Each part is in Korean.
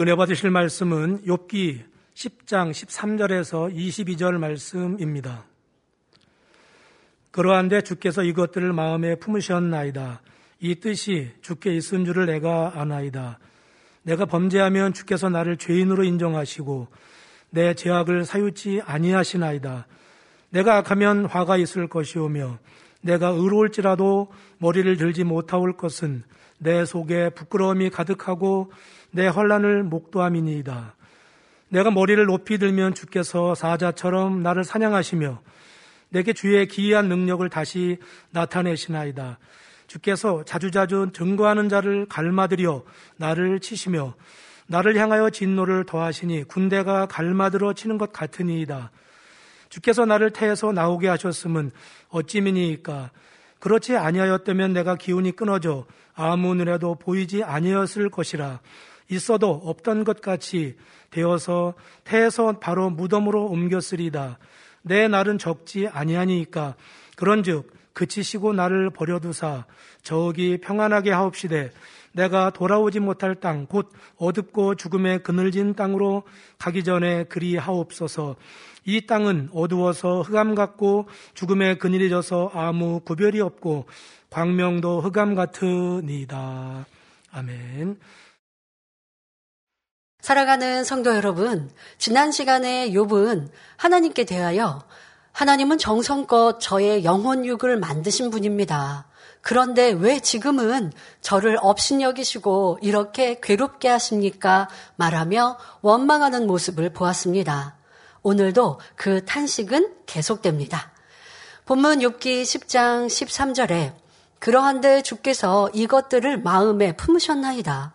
은혜 받으실 말씀은 욥기 10장 13절에서 22절 말씀입니다. 그러한데 주께서 이것들을 마음에 품으셨나이다. 이 뜻이 주께 있은 줄을 내가 아나이다. 내가 범죄하면 주께서 나를 죄인으로 인정하시고 내 죄악을 사유치 아니하시나이다. 내가 악하면 화가 있을 것이오며 내가 의로울지라도 머리를 들지 못하올 것은 내 속에 부끄러움이 가득하고 내 혼란을 목도함이니이다. 내가 머리를 높이 들면 주께서 사자처럼 나를 사냥하시며 내게 주의 기이한 능력을 다시 나타내시나이다. 주께서 자주자주 증거하는 자를 갈마들여 나를 치시며 나를 향하여 진노를 더하시니 군대가 갈마들어 치는 것 같으니이다. 주께서 나를 태에서 나오게 하셨음은 어찌미니이까 그렇지 아니하였다면 내가 기운이 끊어져 아무 눈에도 보이지 아니었을 것이라 있어도 없던 것 같이 되어서 태에서 바로 무덤으로 옮겼으리다. 내 날은 적지 아니하니까 그런즉 그치시고 나를 버려두사 저기 평안하게 하옵시되 내가 돌아오지 못할 땅 곧 어둡고 죽음에 그늘진 땅으로 가기 전에 그리 하옵소서 이 땅은 어두워서 흑암 같고 죽음에 그늘이 져서 아무 구별이 없고 광명도 흑암 같으니다 아멘. 살아가는 성도 여러분, 지난 시간에 욥은 하나님께 대하여 하나님은 정성껏 저의 영혼 육을 만드신 분입니다. 그런데 왜 지금은 저를 업신여기시고 이렇게 괴롭게 하십니까? 말하며 원망하는 모습을 보았습니다. 오늘도 그 탄식은 계속됩니다. 본문 6기 10장 13절에 그러한데 주께서 이것들을 마음에 품으셨나이다.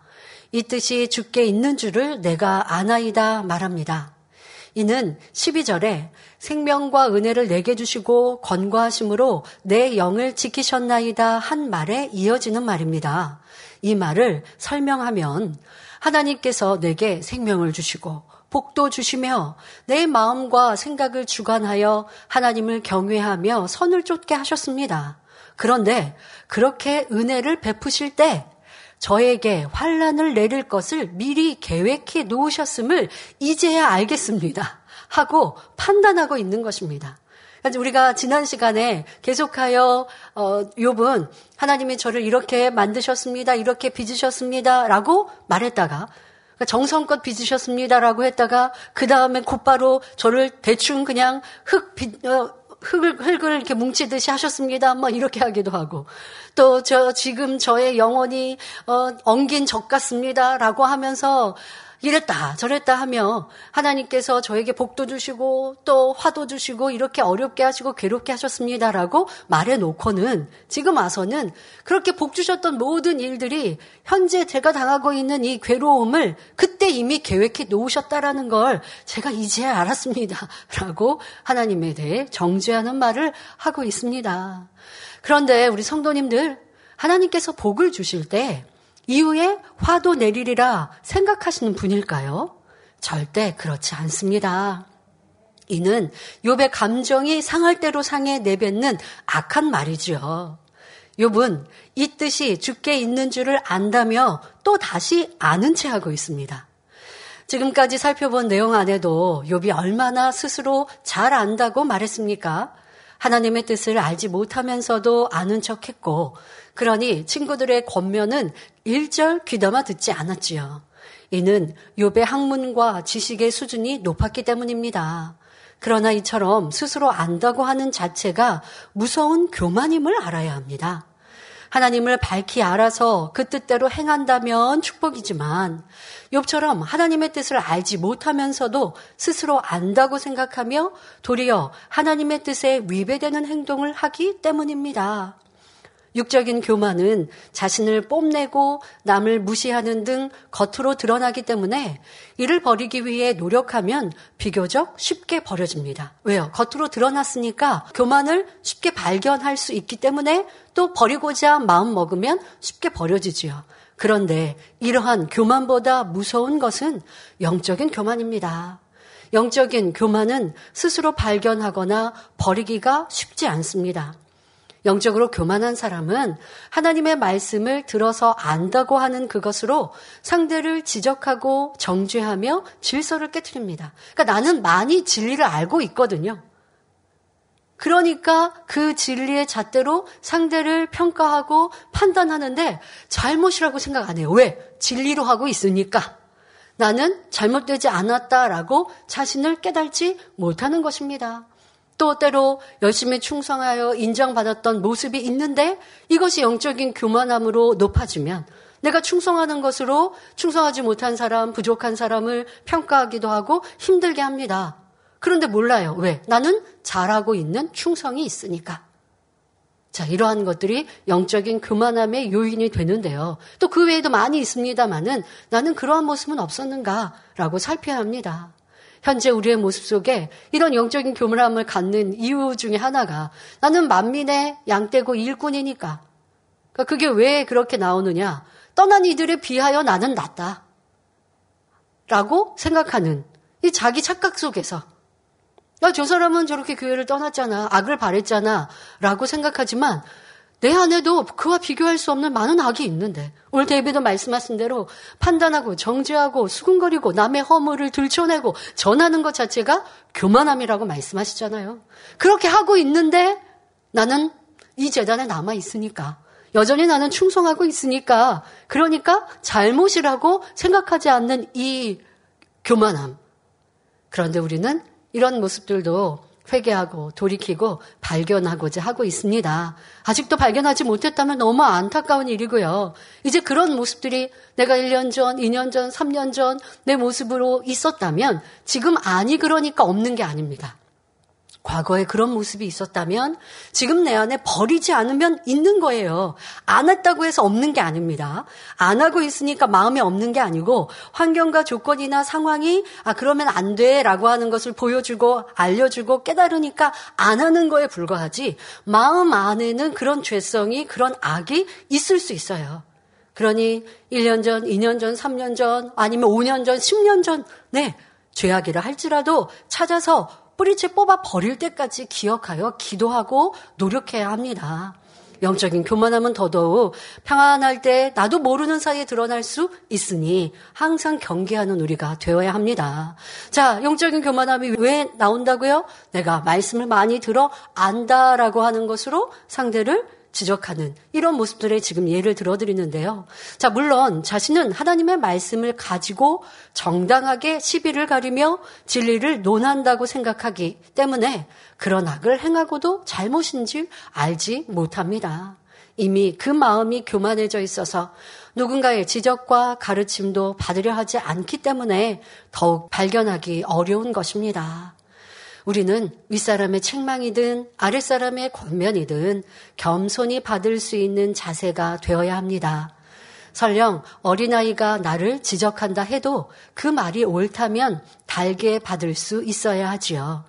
이 뜻이 주께 있는 줄을 내가 아나이다 말합니다. 이는 12절에 생명과 은혜를 내게 주시고 권고하심으로 내 영을 지키셨나이다 한 말에 이어지는 말입니다. 이 말을 설명하면 하나님께서 내게 생명을 주시고 복도 주시며 내 마음과 생각을 주관하여 하나님을 경외하며 선을 쫓게 하셨습니다. 그런데 그렇게 은혜를 베푸실 때 저에게 환란을 내릴 것을 미리 계획해 놓으셨음을 이제야 알겠습니다. 하고 판단하고 있는 것입니다. 우리가 지난 시간에 계속하여 어, 욥은 하나님이 저를 이렇게 만드셨습니다. 이렇게 빚으셨습니다라고 말했다가 그러니까 정성껏 빚으셨습니다라고 했다가 그 다음에 곧바로 저를 대충 그냥 흙 빚, 어, 흙을, 흙을 이렇게 뭉치듯이 하셨습니다. 막 이렇게 하기도 하고. 또 저 지금 저의 영혼이 어, 엉긴 적 같습니다 라고 하면서 이랬다 저랬다 하며 하나님께서 저에게 복도 주시고 또 화도 주시고 이렇게 어렵게 하시고 괴롭게 하셨습니다라고 말해 놓고는 지금 와서는 그렇게 복 주셨던 모든 일들이 현재 제가 당하고 있는 이 괴로움을 그때 이미 계획해 놓으셨다라는 걸 제가 이제야 알았습니다라고 하나님에 대해 정죄하는 말을 하고 있습니다. 그런데 우리 성도님들 하나님께서 복을 주실 때 이후에 화도 내리리라 생각하시는 분일까요? 절대 그렇지 않습니다. 이는 욥의 감정이 상할 대로 상해 내뱉는 악한 말이지요. 욥은 이 뜻이 죽게 있는 줄을 안다며 또 다시 아는 채 하고 있습니다. 지금까지 살펴본 내용 안에도 욥이 얼마나 스스로 잘 안다고 말했습니까? 하나님의 뜻을 알지 못하면서도 아는 척 했고, 그러니 친구들의 권면은 일절 귀담아 듣지 않았지요. 이는 욥의 학문과 지식의 수준이 높았기 때문입니다. 그러나 이처럼 스스로 안다고 하는 자체가 무서운 교만임을 알아야 합니다. 하나님을 밝히 알아서 그 뜻대로 행한다면 축복이지만 욥처럼 하나님의 뜻을 알지 못하면서도 스스로 안다고 생각하며 도리어 하나님의 뜻에 위배되는 행동을 하기 때문입니다. 육적인 교만은 자신을 뽐내고 남을 무시하는 등 겉으로 드러나기 때문에 이를 버리기 위해 노력하면 비교적 쉽게 버려집니다. 왜요? 겉으로 드러났으니까 교만을 쉽게 발견할 수 있기 때문에 또 버리고자 마음 먹으면 쉽게 버려지지요. 그런데 이러한 교만보다 무서운 것은 영적인 교만입니다. 영적인 교만은 스스로 발견하거나 버리기가 쉽지 않습니다. 영적으로 교만한 사람은 하나님의 말씀을 들어서 안다고 하는 그것으로 상대를 지적하고 정죄하며 질서를 깨뜨립니다. 그러니까 나는 많이 진리를 알고 있거든요. 그러니까 그 진리의 잣대로 상대를 평가하고 판단하는데 잘못이라고 생각 안 해요. 왜? 진리로 하고 있으니까. 나는 잘못되지 않았다라고 자신을 깨달지 못하는 것입니다. 또 때로 열심히 충성하여 인정받았던 모습이 있는데 이것이 영적인 교만함으로 높아지면 내가 충성하는 것으로 충성하지 못한 사람, 부족한 사람을 평가하기도 하고 힘들게 합니다. 그런데 몰라요. 왜? 나는 잘하고 있는 충성이 있으니까. 자, 이러한 것들이 영적인 교만함의 요인이 되는데요. 또 그 외에도 많이 있습니다만은 나는 그러한 모습은 없었는가라고 살펴야 합니다. 현재 우리의 모습 속에 이런 영적인 교만함을 갖는 이유 중에 하나가 나는 만민의 양떼고 일꾼이니까. 그러니까 그게 왜 그렇게 나오느냐? 떠난 이들에 비하여 나는 낫다. 라고 생각하는 이 자기 착각 속에서 야, 저 사람은 저렇게 교회를 떠났잖아. 악을 바랬잖아. 라고 생각하지만 내 안에도 그와 비교할 수 없는 많은 악이 있는데 오늘 데이비도 말씀하신 대로 판단하고 정죄하고 수군거리고 남의 허물을 들춰내고 전하는 것 자체가 교만함이라고 말씀하시잖아요. 그렇게 하고 있는데 나는 이 재단에 남아 있으니까 여전히 나는 충성하고 있으니까 그러니까 잘못이라고 생각하지 않는 이 교만함. 그런데 우리는 이런 모습들도 회개하고 돌이키고 발견하고자 하고 있습니다. 아직도 발견하지 못했다면 너무 안타까운 일이고요. 이제 그런 모습들이 내가 1년 전, 2년 전, 3년 전 내 모습으로 있었다면 지금 아니 그러니까 없는 게 아닙니다. 과거에 그런 모습이 있었다면 지금 내 안에 버리지 않으면 있는 거예요. 안 했다고 해서 없는 게 아닙니다. 안 하고 있으니까 마음에 없는 게 아니고 환경과 조건이나 상황이 아 그러면 안 돼라고 하는 것을 보여주고 알려주고 깨달으니까 안 하는 거에 불과하지 마음 안에는 그런 죄성이 그런 악이 있을 수 있어요. 그러니 1년 전, 2년 전, 3년 전 아니면 5년 전, 10년 전 네. 죄악이라 할지라도 찾아서 뿌리채 뽑아 버릴 때까지 기억하여 기도하고 노력해야 합니다. 영적인 교만함은 더더욱 평안할 때 나도 모르는 사이에 드러날 수 있으니 항상 경계하는 우리가 되어야 합니다. 자, 영적인 교만함이 왜 나온다고요? 내가 말씀을 많이 들어 안다라고 하는 것으로 상대를 지적하는 이런 모습들의 지금 예를 들어드리는데요. 자, 물론 자신은 하나님의 말씀을 가지고 정당하게 시비를 가리며 진리를 논한다고 생각하기 때문에 그런 악을 행하고도 잘못인지 알지 못합니다. 이미 그 마음이 교만해져 있어서 누군가의 지적과 가르침도 받으려 하지 않기 때문에 더욱 발견하기 어려운 것입니다. 우리는 윗사람의 책망이든 아랫사람의 권면이든 겸손히 받을 수 있는 자세가 되어야 합니다. 설령 어린아이가 나를 지적한다 해도 그 말이 옳다면 달게 받을 수 있어야 하지요.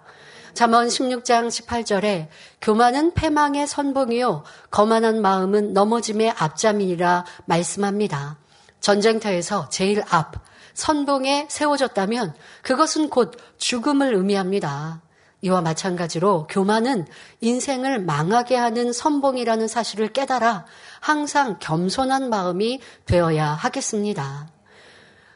잠언 16장 18절에 교만은 패망의 선봉이요 거만한 마음은 넘어짐의 앞잠이라 말씀합니다. 전쟁터에서 제일 앞 선봉에 세워졌다면 그것은 곧 죽음을 의미합니다. 이와 마찬가지로 교만은 인생을 망하게 하는 선봉이라는 사실을 깨달아 항상 겸손한 마음이 되어야 하겠습니다.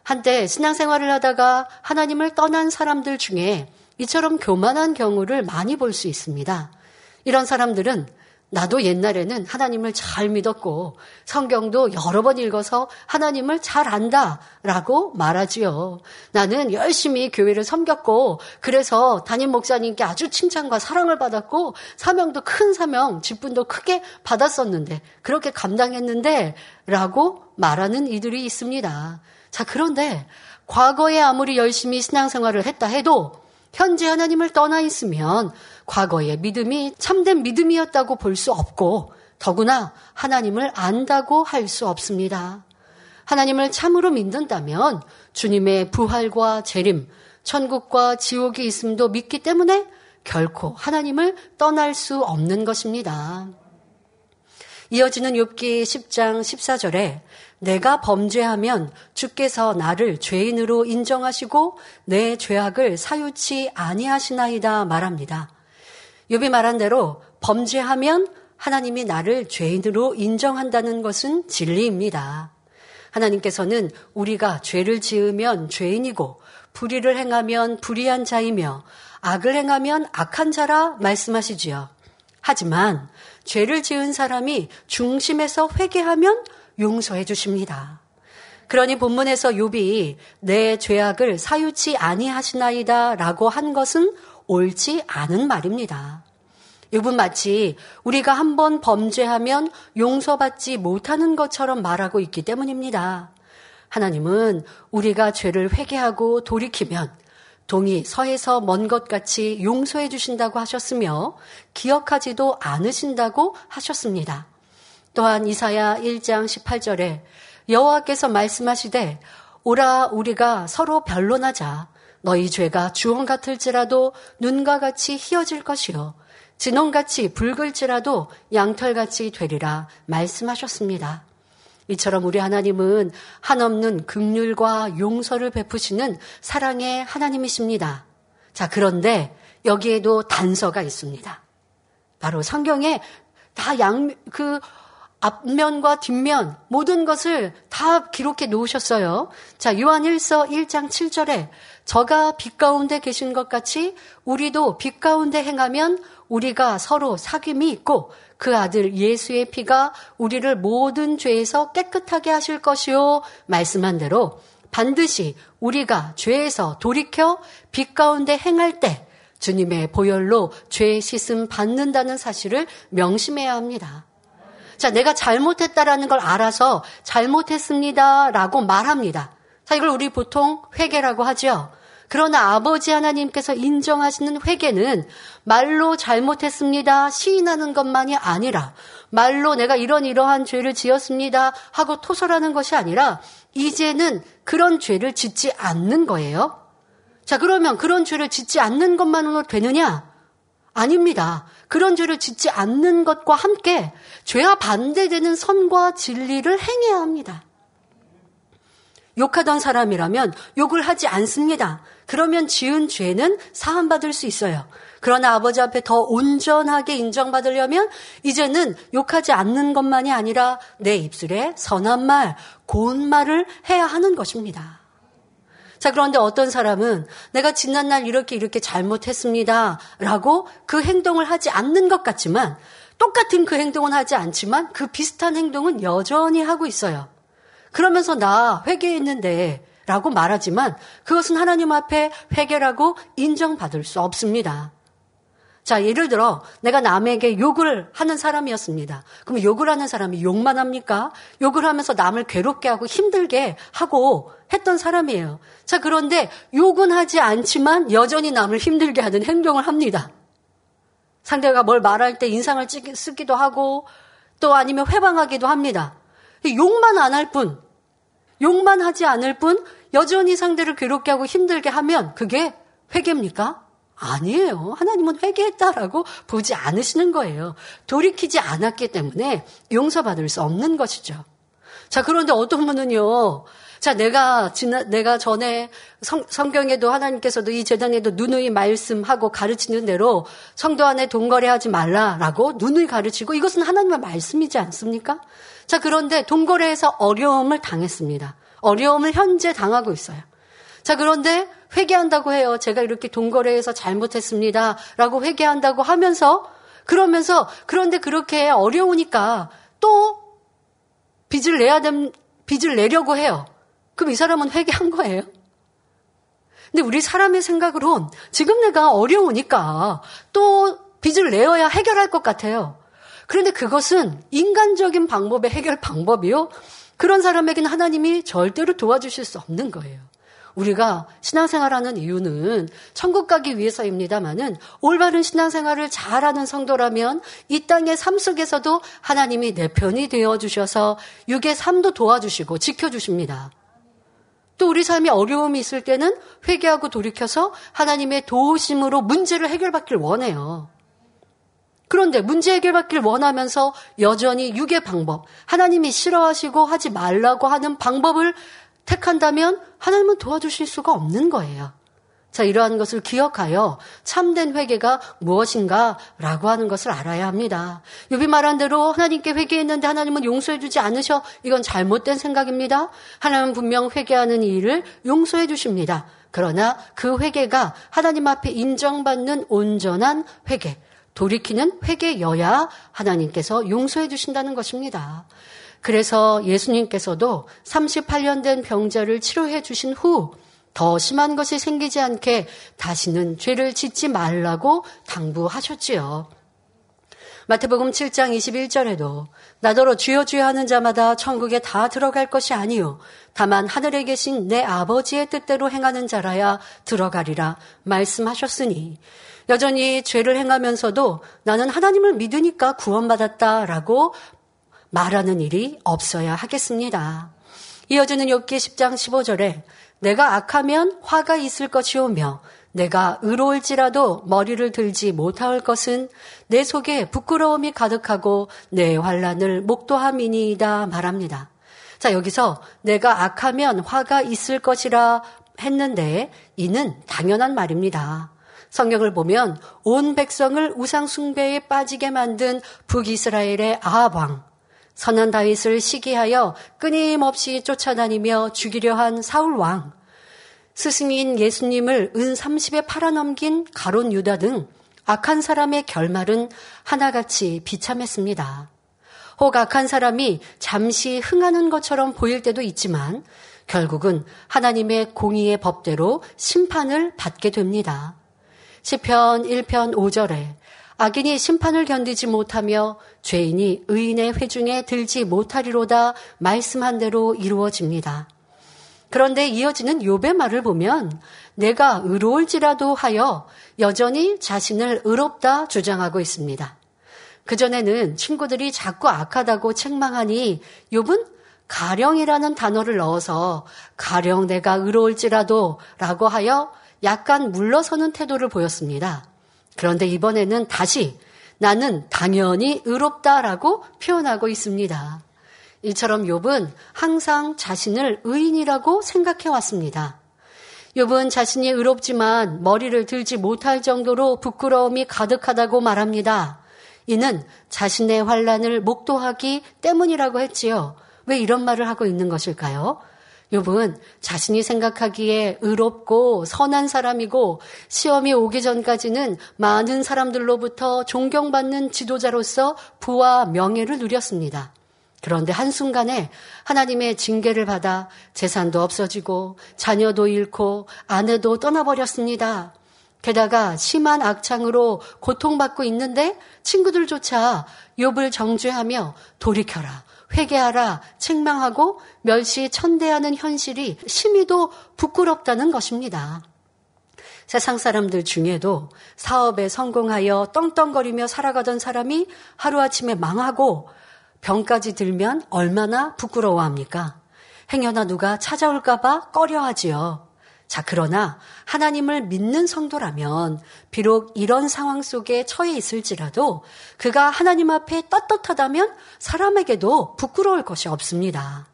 한때 신앙생활을 하다가 하나님을 떠난 사람들 중에 이처럼 교만한 경우를 많이 볼 수 있습니다. 이런 사람들은 나도 옛날에는 하나님을 잘 믿었고 성경도 여러 번 읽어서 하나님을 잘 안다라고 말하지요. 나는 열심히 교회를 섬겼고 그래서 담임 목사님께 아주 칭찬과 사랑을 받았고 사명도 큰 사명, 직분도 크게 받았었는데 그렇게 감당했는데 라고 말하는 이들이 있습니다. 자, 그런데 과거에 아무리 열심히 신앙생활을 했다 해도 현재 하나님을 떠나 있으면 과거의 믿음이 참된 믿음이었다고 볼 수 없고 더구나 하나님을 안다고 할 수 없습니다. 하나님을 참으로 믿는다면 주님의 부활과 재림, 천국과 지옥이 있음도 믿기 때문에 결코 하나님을 떠날 수 없는 것입니다. 이어지는 욥기 10장 14절에 내가 범죄하면 주께서 나를 죄인으로 인정하시고 내 죄악을 사유치 아니하시나이다 말합니다. 욥이 말한 대로 범죄하면 하나님이 나를 죄인으로 인정한다는 것은 진리입니다. 하나님께서는 우리가 죄를 지으면 죄인이고 불의를 행하면 불의한 자이며 악을 행하면 악한 자라 말씀하시지요. 하지만 죄를 지은 사람이 중심에서 회개하면 용서해 주십니다. 그러니 본문에서 욥이 내 죄악을 사유치 아니하시나이다라고 한 것은 옳지 않은 말입니다. 욥은 마치 우리가 한번 범죄하면 용서받지 못하는 것처럼 말하고 있기 때문입니다. 하나님은 우리가 죄를 회개하고 돌이키면 동이 서에서 먼 것 같이 용서해 주신다고 하셨으며 기억하지도 않으신다고 하셨습니다. 또한 이사야 1장 18절에 여호와께서 말씀하시되 오라 우리가 서로 변론하자 너희 죄가 주홍 같을지라도 눈과 같이 희어질 것이요 진홍같이 붉을지라도 양털같이 되리라 말씀하셨습니다. 이처럼 우리 하나님은 한없는 극률과 용서를 베푸시는 사랑의 하나님이십니다. 자, 그런데 여기에도 단서가 있습니다. 바로 성경에 다 양, 그 앞면과 뒷면 모든 것을 다 기록해 놓으셨어요. 자, 요한 1서 1장 7절에 저가 빛 가운데 계신 것 같이 우리도 빛 가운데 행하면 우리가 서로 사귐이 있고 그 아들 예수의 피가 우리를 모든 죄에서 깨끗하게 하실 것이요. 말씀한 대로 반드시 우리가 죄에서 돌이켜 빛 가운데 행할 때 주님의 보혈로 죄 씻음 받는다는 사실을 명심해야 합니다. 자, 내가 잘못했다라는 걸 알아서 잘못했습니다라고 말합니다. 자, 이걸 우리 보통 회개라고 하죠. 그러나 아버지 하나님께서 인정하시는 회개는 말로 잘못했습니다. 시인하는 것만이 아니라 말로 내가 이런 이러한 죄를 지었습니다. 하고 토설하는 것이 아니라 이제는 그런 죄를 짓지 않는 거예요. 자, 그러면 그런 죄를 짓지 않는 것만으로 되느냐? 아닙니다. 그런 죄를 짓지 않는 것과 함께 죄와 반대되는 선과 진리를 행해야 합니다. 욕하던 사람이라면 욕을 하지 않습니다. 그러면 지은 죄는 사함받을 수 있어요. 그러나 아버지 앞에 더 온전하게 인정받으려면 이제는 욕하지 않는 것만이 아니라 내 입술에 선한 말, 고운 말을 해야 하는 것입니다. 자, 그런데 어떤 사람은 내가 지난날 이렇게 이렇게 잘못했습니다. 라고 그 행동을 하지 않는 것 같지만 똑같은 그 행동은 하지 않지만 그 비슷한 행동은 여전히 하고 있어요. 그러면서 나 회개했는데 라고 말하지만 그것은 하나님 앞에 회개라고 인정받을 수 없습니다. 자, 예를 들어 내가 남에게 욕을 하는 사람이었습니다. 그럼 욕을 하는 사람이 욕만 합니까? 욕을 하면서 남을 괴롭게 하고 힘들게 하고 했던 사람이에요. 자, 그런데 욕은 하지 않지만 여전히 남을 힘들게 하는 행동을 합니다. 상대가 뭘 말할 때 인상을 쓰기도 하고 또 아니면 회방하기도 합니다. 욕만 안 할 뿐, 욕만 하지 않을 뿐 여전히 상대를 괴롭게 하고 힘들게 하면 그게 회개입니까? 아니에요. 하나님은 회개했다라고 보지 않으시는 거예요. 돌이키지 않았기 때문에 용서받을 수 없는 것이죠. 자, 그런데 어떤 분은요, 자, 내가, 지나, 내가 전에 성, 성경에도 하나님께서도 이 재단에도 누누이 말씀하고 가르치는 대로 성도 안에 동거래하지 말라라고 누누이 가르치고 이것은 하나님의 말씀이지 않습니까? 자, 그런데 동거래에서 어려움을 당했습니다. 어려움을 현재 당하고 있어요. 자, 그런데 회개한다고 해요. 제가 이렇게 동거래해서 잘못했습니다. 라고 회개한다고 하면서, 그러면서, 그런데 그렇게 어려우니까 또 빚을 내야 됨, 빚을 내려고 해요. 그럼 이 사람은 회개한 거예요? 근데 우리 사람의 생각으론 지금 내가 어려우니까 또 빚을 내어야 해결할 것 같아요. 그런데 그것은 인간적인 방법의 해결 방법이요. 그런 사람에게는 하나님이 절대로 도와주실 수 없는 거예요. 우리가 신앙생활하는 이유는 천국 가기 위해서입니다만은 올바른 신앙생활을 잘하는 성도라면 이 땅의 삶 속에서도 하나님이 내 편이 되어 주셔서 육의 삶도 도와주시고 지켜 주십니다. 또 우리 삶에 어려움이 있을 때는 회개하고 돌이켜서 하나님의 도우심으로 문제를 해결받길 원해요. 그런데 문제 해결받길 원하면서 여전히 육의 방법, 하나님이 싫어하시고 하지 말라고 하는 방법을 택한다면 하나님은 도와주실 수가 없는 거예요. 자, 이러한 것을 기억하여 참된 회개가 무엇인가라고 하는 것을 알아야 합니다. 욥이 말한 대로 하나님께 회개했는데 하나님은 용서해 주지 않으셔. 이건 잘못된 생각입니다. 하나님은 분명 회개하는 일을 용서해 주십니다. 그러나 그 회개가 하나님 앞에 인정받는 온전한 회개, 돌이키는 회개여야 하나님께서 용서해 주신다는 것입니다. 그래서 예수님께서도 38년 된 병자를 치료해 주신 후 더 심한 것이 생기지 않게 다시는 죄를 짓지 말라고 당부하셨지요. 마태복음 7장 21절에도 나더러 주여 주여 하는 자마다 천국에 다 들어갈 것이 아니요 다만 하늘에 계신 내 아버지의 뜻대로 행하는 자라야 들어가리라 말씀하셨으니 여전히 죄를 행하면서도 나는 하나님을 믿으니까 구원받았다라고 말하는 일이 없어야 하겠습니다. 이어지는 욥기 10장 15절에 내가 악하면 화가 있을 것이오며 내가 의로울지라도 머리를 들지 못할 것은 내 속에 부끄러움이 가득하고 내 환란을 목도함이니이다 말합니다. 자, 여기서 내가 악하면 화가 있을 것이라 했는데 이는 당연한 말입니다. 성경을 보면 온 백성을 우상 숭배에 빠지게 만든 북이스라엘의 아합 왕, 선한 다윗을 시기하여 끊임없이 쫓아다니며 죽이려 한 사울 왕, 스승인 예수님을 은 30에 팔아넘긴 가론 유다 등 악한 사람의 결말은 하나같이 비참했습니다. 혹 악한 사람이 잠시 흥하는 것처럼 보일 때도 있지만 결국은 하나님의 공의의 법대로 심판을 받게 됩니다. 시편 1편 5절에 악인이 심판을 견디지 못하며 죄인이 의인의 회중에 들지 못하리로다 말씀한 대로 이루어집니다. 그런데 이어지는 욥의 말을 보면 내가 의로울지라도 하여 여전히 자신을 의롭다 주장하고 있습니다. 그전에는 친구들이 자꾸 악하다고 책망하니 욥은 가령이라는 단어를 넣어서 가령 내가 의로울지라도 라고 하여 약간 물러서는 태도를 보였습니다. 그런데 이번에는 다시 나는 당연히 의롭다라고 표현하고 있습니다. 이처럼 욥은 항상 자신을 의인이라고 생각해 왔습니다. 욥은 자신이 의롭지만 머리를 들지 못할 정도로 부끄러움이 가득하다고 말합니다. 이는 자신의 환란을 목도하기 때문이라고 했지요. 왜 이런 말을 하고 있는 것일까요? 욥은 자신이 생각하기에 의롭고 선한 사람이고 시험이 오기 전까지는 많은 사람들로부터 존경받는 지도자로서 부와 명예를 누렸습니다. 그런데 한순간에 하나님의 징계를 받아 재산도 없어지고 자녀도 잃고 아내도 떠나버렸습니다. 게다가 심한 악창으로 고통받고 있는데 친구들조차 욥을 정죄하며 돌이켜라. 회개하라, 책망하고 멸시 천대하는 현실이 심히도 부끄럽다는 것입니다. 세상 사람들 중에도 사업에 성공하여 떵떵거리며 살아가던 사람이 하루아침에 망하고 병까지 들면 얼마나 부끄러워합니까? 행여나 누가 찾아올까봐 꺼려하지요. 자, 그러나 하나님을 믿는 성도라면 비록 이런 상황 속에 처해 있을지라도 그가 하나님 앞에 떳떳하다면 사람에게도 부끄러울 것이 없습니다.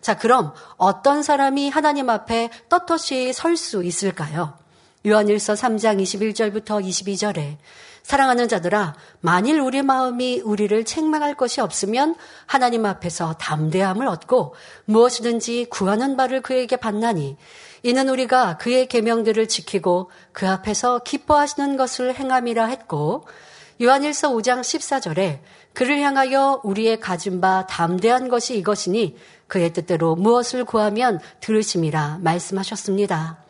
자, 그럼 어떤 사람이 하나님 앞에 떳떳이 설 수 있을까요? 요한일서 3장 21절부터 22절에 사랑하는 자들아, 만일 우리 마음이 우리를 책망할 것이 없으면 하나님 앞에서 담대함을 얻고 무엇이든지 구하는 바를 그에게 받나니 이는 우리가 그의 계명들을 지키고 그 앞에서 기뻐하시는 것을 행함이라 했고 요한일서 5장 14절에 그를 향하여 우리의 가진 바 담대한 것이 이것이니 그의 뜻대로 무엇을 구하면 들으심이라 말씀하셨습니다.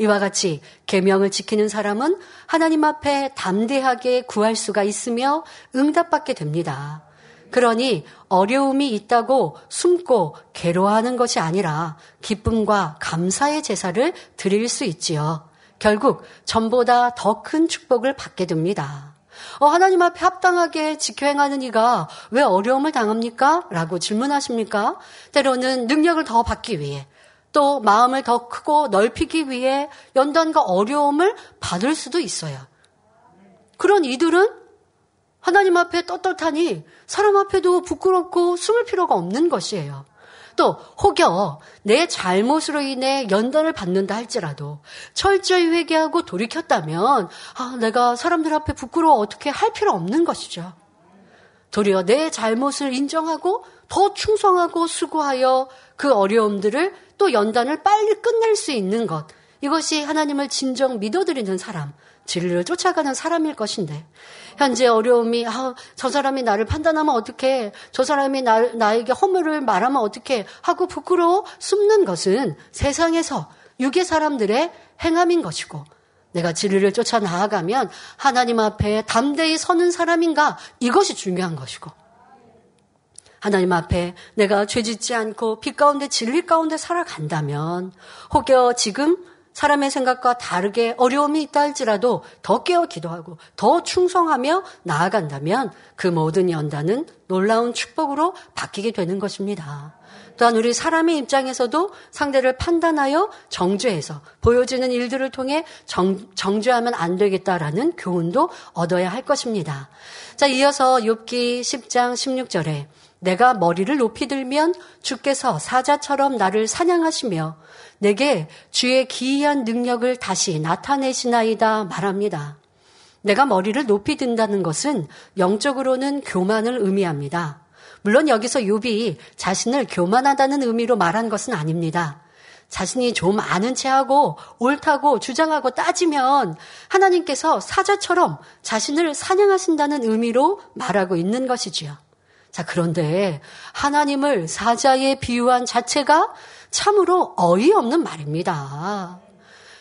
이와 같이 계명을 지키는 사람은 하나님 앞에 담대하게 구할 수가 있으며 응답받게 됩니다. 그러니 어려움이 있다고 숨고 괴로워하는 것이 아니라 기쁨과 감사의 제사를 드릴 수 있지요. 결국 전보다 더 큰 축복을 받게 됩니다. 어, 하나님 앞에 합당하게 지켜 행하는 이가 왜 어려움을 당합니까? 라고 질문하십니까? 때로는 능력을 더 받기 위해 또 마음을 더 크고 넓히기 위해 연단과 어려움을 받을 수도 있어요. 그런 이들은 하나님 앞에 떳떳하니 사람 앞에도 부끄럽고 숨을 필요가 없는 것이에요. 또 혹여 내 잘못으로 인해 연단을 받는다 할지라도 철저히 회개하고 돌이켰다면 아, 내가 사람들 앞에 부끄러워 어떻게 할 필요 없는 것이죠. 도리어 내 잘못을 인정하고 더 충성하고 수고하여 그 어려움들을 또 연단을 빨리 끝낼 수 있는 것. 이것이 하나님을 진정 믿어드리는 사람, 진리를 쫓아가는 사람일 것인데 현재 어려움이 아, 저 사람이 나를 판단하면 어떻게 저 사람이 나, 나에게 허물을 말하면 어떻게 하고 부끄러워 숨는 것은 세상에서 육의 사람들의 행함인 것이고 내가 진리를 쫓아 나아가면 하나님 앞에 담대히 서는 사람인가? 이것이 중요한 것이고 하나님 앞에 내가 죄 짓지 않고 빛 가운데 진리 가운데 살아간다면 혹여 지금 사람의 생각과 다르게 어려움이 있다 할지라도 더 깨어 기도하고 더 충성하며 나아간다면 그 모든 연단은 놀라운 축복으로 바뀌게 되는 것입니다. 또한 우리 사람의 입장에서도 상대를 판단하여 정죄해서 보여지는 일들을 통해 정, 정죄하면 안 되겠다라는 교훈도 얻어야 할 것입니다. 자, 이어서 욥기 10장 16절에 내가 머리를 높이 들면 주께서 사자처럼 나를 사냥하시며 내게 주의 기이한 능력을 다시 나타내시나이다 말합니다. 내가 머리를 높이 든다는 것은 영적으로는 교만을 의미합니다. 물론 여기서 욥이 자신을 교만하다는 의미로 말한 것은 아닙니다. 자신이 좀 아는 체하고 옳다고 주장하고 따지면 하나님께서 사자처럼 자신을 사냥하신다는 의미로 말하고 있는 것이지요. 자, 그런데 하나님을 사자에 비유한 자체가 참으로 어이없는 말입니다.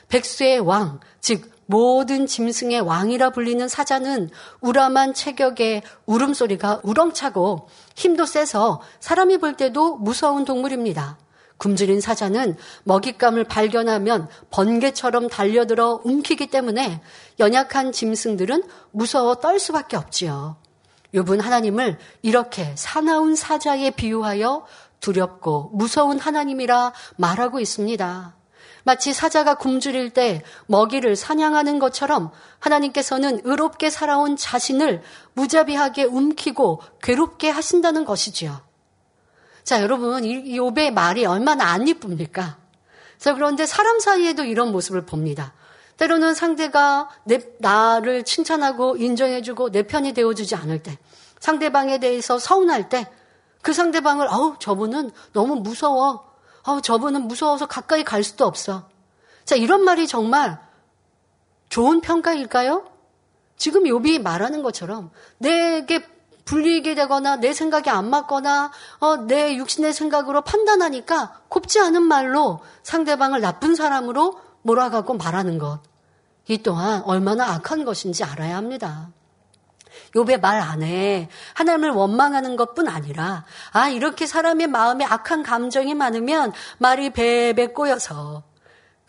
백수의 왕, 즉 모든 짐승의 왕이라 불리는 사자는 우람한 체격에 울음소리가 우렁차고 힘도 세서 사람이 볼 때도 무서운 동물입니다. 굶주린 사자는 먹잇감을 발견하면 번개처럼 달려들어 움키기 때문에 연약한 짐승들은 무서워 떨 수밖에 없지요. 욥은 하나님을 이렇게 사나운 사자에 비유하여 두렵고 무서운 하나님이라 말하고 있습니다. 마치 사자가 굶주릴 때 먹이를 사냥하는 것처럼 하나님께서는 의롭게 살아온 자신을 무자비하게 움키고 괴롭게 하신다는 것이지요. 자, 여러분, 이 욥의 말이 얼마나 안 이쁩니까? 자, 그런데 사람 사이에도 이런 모습을 봅니다. 때로는 상대가 내, 나를 칭찬하고 인정해주고 내 편이 되어주지 않을 때, 상대방에 대해서 서운할 때, 그 상대방을, 어우, 저분은 너무 무서워. 어우, 저분은 무서워서 가까이 갈 수도 없어. 자, 이런 말이 정말 좋은 평가일까요? 지금 요비 말하는 것처럼 내게 불리게 되거나 내 생각이 안 맞거나 어, 내 육신의 생각으로 판단하니까 곱지 않은 말로 상대방을 나쁜 사람으로 몰아가고 말하는 것. 이 또한 얼마나 악한 것인지 알아야 합니다. 욥의 말 안에 하나님을 원망하는 것뿐 아니라 아 이렇게 사람의 마음에 악한 감정이 많으면 말이 배배 꼬여서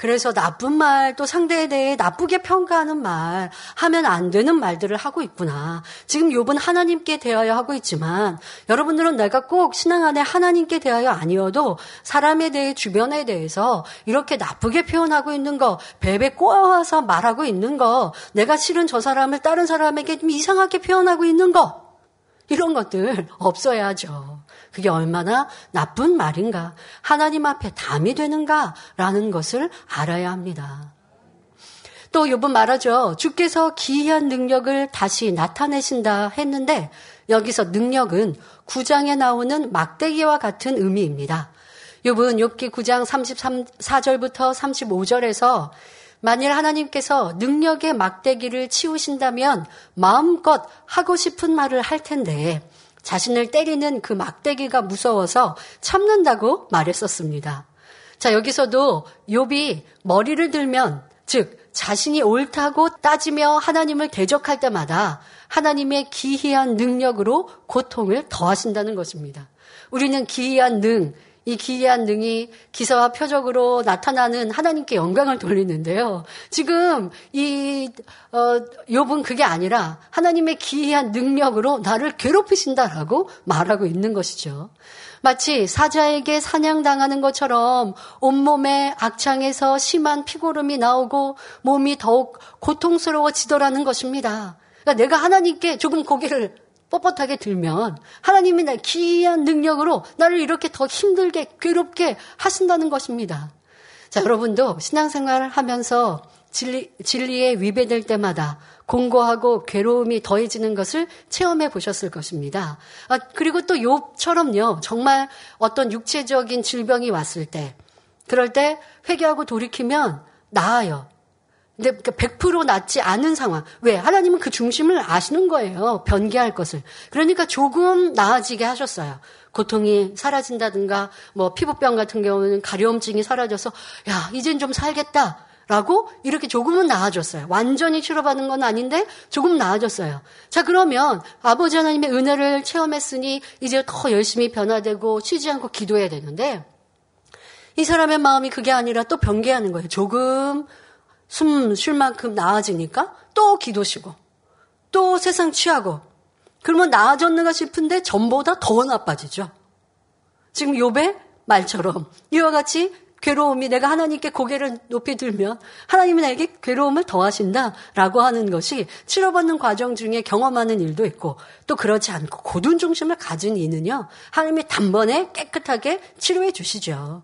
그래서 나쁜 말, 또 상대에 대해 나쁘게 평가하는 말, 하면 안 되는 말들을 하고 있구나. 지금 욥은 하나님께 대하여 하고 있지만, 여러분들은 내가 꼭 신앙 안에 하나님께 대하여 아니어도 사람에 대해, 주변에 대해서 이렇게 나쁘게 표현하고 있는 거, 배배 꼬아서 말하고 있는 거, 내가 싫은 저 사람을 다른 사람에게 좀 이상하게 표현하고 있는 거, 이런 것들 없어야죠. 그게 얼마나 나쁜 말인가, 하나님 앞에 담이 되는가라는 것을 알아야 합니다. 또 요번 말하죠. 주께서 기이한 능력을 다시 나타내신다 했는데 여기서 능력은 9장에 나오는 막대기와 같은 의미입니다. 욥은 욥기 9장 34절부터 35절에서 만일 하나님께서 능력의 막대기를 치우신다면 마음껏 하고 싶은 말을 할 텐데 자신을 때리는 그 막대기가 무서워서 참는다고 말했었습니다. 자, 여기서도 욥이 머리를 들면 즉 자신이 옳다고 따지며 하나님을 대적할 때마다 하나님의 기이한 능력으로 고통을 더하신다는 것입니다. 우리는 기이한 능, 이 기이한 능이 기사와 표적으로 나타나는 하나님께 영광을 돌리는데요. 지금 이 어, 욥은 그게 아니라 하나님의 기이한 능력으로 나를 괴롭히신다라고 말하고 있는 것이죠. 마치 사자에게 사냥당하는 것처럼 온몸에 악창에서 심한 피고름이 나오고 몸이 더욱 고통스러워지더라는 것입니다. 그러니까 내가 하나님께 조금 고개를 뻣뻣하게 들면 하나님이 날 기이한 능력으로 나를 이렇게 더 힘들게 괴롭게 하신다는 것입니다. 자, 여러분도 신앙생활을 하면서 진리, 진리에 위배될 때마다 공고하고 괴로움이 더해지는 것을 체험해 보셨을 것입니다. 아, 그리고 또 욥처럼요. 정말 어떤 육체적인 질병이 왔을 때 그럴 때 회개하고 돌이키면 나아요. 근데 100% 그러니까 낫지 않은 상황. 왜? 하나님은 그 중심을 아시는 거예요. 변개할 것을. 그러니까 조금 나아지게 하셨어요. 고통이 사라진다든가, 뭐 피부병 같은 경우는 가려움증이 사라져서, 야, 이젠 좀 살겠다. 라고 이렇게 조금은 나아졌어요. 완전히 치료받은 건 아닌데 조금 나아졌어요. 자, 그러면 아버지 하나님의 은혜를 체험했으니 이제 더 열심히 변화되고 쉬지 않고 기도해야 되는데 이 사람의 마음이 그게 아니라 또 변개하는 거예요. 조금 숨 쉴 만큼 나아지니까 또 기도 쉬고 또 세상 취하고 그러면 나아졌는가 싶은데 전보다 더 나빠지죠. 지금 요배 말처럼 이와 같이 괴로움이 내가 하나님께 고개를 높이 들면 하나님이 나에게 괴로움을 더하신다라고 하는 것이 치료받는 과정 중에 경험하는 일도 있고 또 그렇지 않고 고든 중심을 가진 이는요 하나님이 단번에 깨끗하게 치료해 주시죠.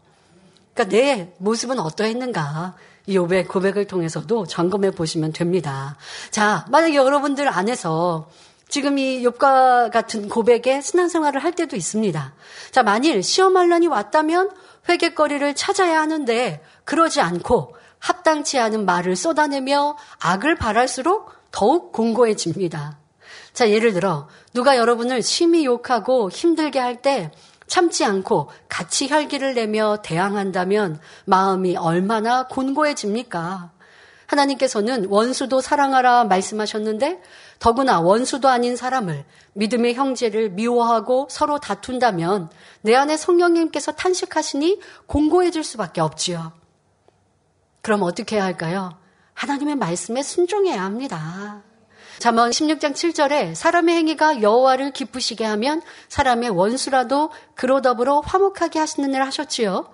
그러니까 내 모습은 어떠했는가 이 고백, 고백을 통해서도 점검해 보시면 됩니다. 자, 만약에 여러분들 안에서 지금 이 욥과 같은 고백에 신앙생활을 할 때도 있습니다. 자, 만일 시험할란이 왔다면 회개거리를 찾아야 하는데 그러지 않고 합당치 않은 말을 쏟아내며 악을 바랄수록 더욱 공고해집니다. 자, 예를 들어 누가 여러분을 심히 욕하고 힘들게 할 때 참지 않고 같이 혈기를 내며 대항한다면 마음이 얼마나 곤고해집니까? 하나님께서는 원수도 사랑하라 말씀하셨는데 더구나 원수도 아닌 사람을 믿음의 형제를 미워하고 서로 다툰다면 내 안에 성령님께서 탄식하시니 공고해질 수밖에 없지요. 그럼 어떻게 해야 할까요? 하나님의 말씀에 순종해야 합니다. 잠언 16장 7절에 사람의 행위가 여호와를 기쁘시게 하면 사람의 원수라도 그로 더불어 화목하게 하시는 일 하셨지요.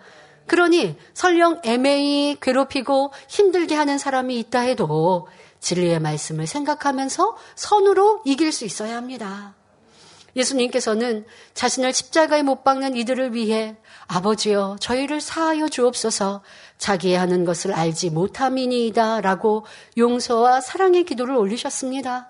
그러니 설령 애매히 괴롭히고 힘들게 하는 사람이 있다 해도 진리의 말씀을 생각하면서 선으로 이길 수 있어야 합니다. 예수님께서는 자신을 십자가에 못 박는 이들을 위해 아버지여 저희를 사하여 주옵소서 자기의 하는 것을 알지 못함이니이다 라고 용서와 사랑의 기도를 올리셨습니다.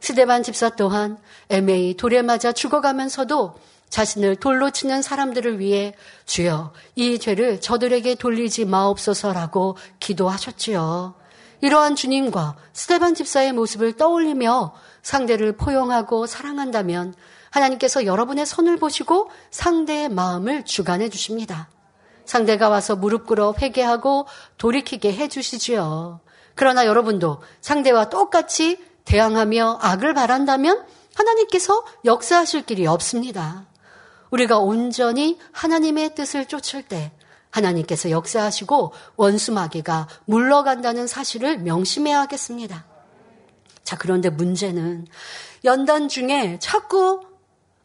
스데반 집사 또한 애매히 돌에 맞아 죽어가면서도 자신을 돌로 치는 사람들을 위해 주여 이 죄를 저들에게 돌리지 마옵소서라고 기도하셨지요. 이러한 주님과 스테반 집사의 모습을 떠올리며 상대를 포용하고 사랑한다면 하나님께서 여러분의 손을 보시고 상대의 마음을 주관해 주십니다. 상대가 와서 무릎 꿇어 회개하고 돌이키게 해 주시지요. 그러나 여러분도 상대와 똑같이 대항하며 악을 바란다면 하나님께서 역사하실 길이 없습니다. 우리가 온전히 하나님의 뜻을 쫓을 때 하나님께서 역사하시고 원수 마귀가 물러간다는 사실을 명심해야 하겠습니다. 자, 그런데 문제는 연단 중에 자꾸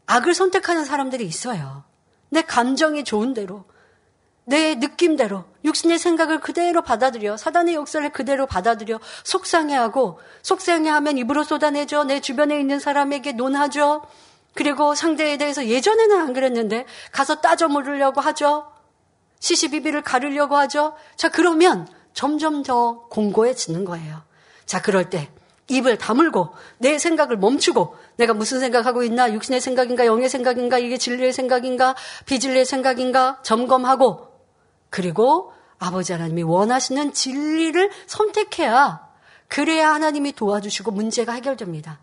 악을 선택하는 사람들이 있어요. 내 감정이 좋은 대로, 내 느낌대로, 육신의 생각을 그대로 받아들여, 사단의 역사를 그대로 받아들여, 속상해하고, 속상해하면 입으로 쏟아내죠. 내 주변에 있는 사람에게 논하죠. 그리고 상대에 대해서 예전에는 안 그랬는데, 가서 따져 물으려고 하죠. 시시비비를 가르려고 하죠. 자, 그러면 점점 더 공고해지는 거예요. 자, 그럴 때 입을 다물고 내 생각을 멈추고 내가 무슨 생각하고 있나 육신의 생각인가 영의 생각인가 이게 진리의 생각인가 비진리의 생각인가 점검하고 그리고 아버지 하나님이 원하시는 진리를 선택해야 그래야 하나님이 도와주시고 문제가 해결됩니다.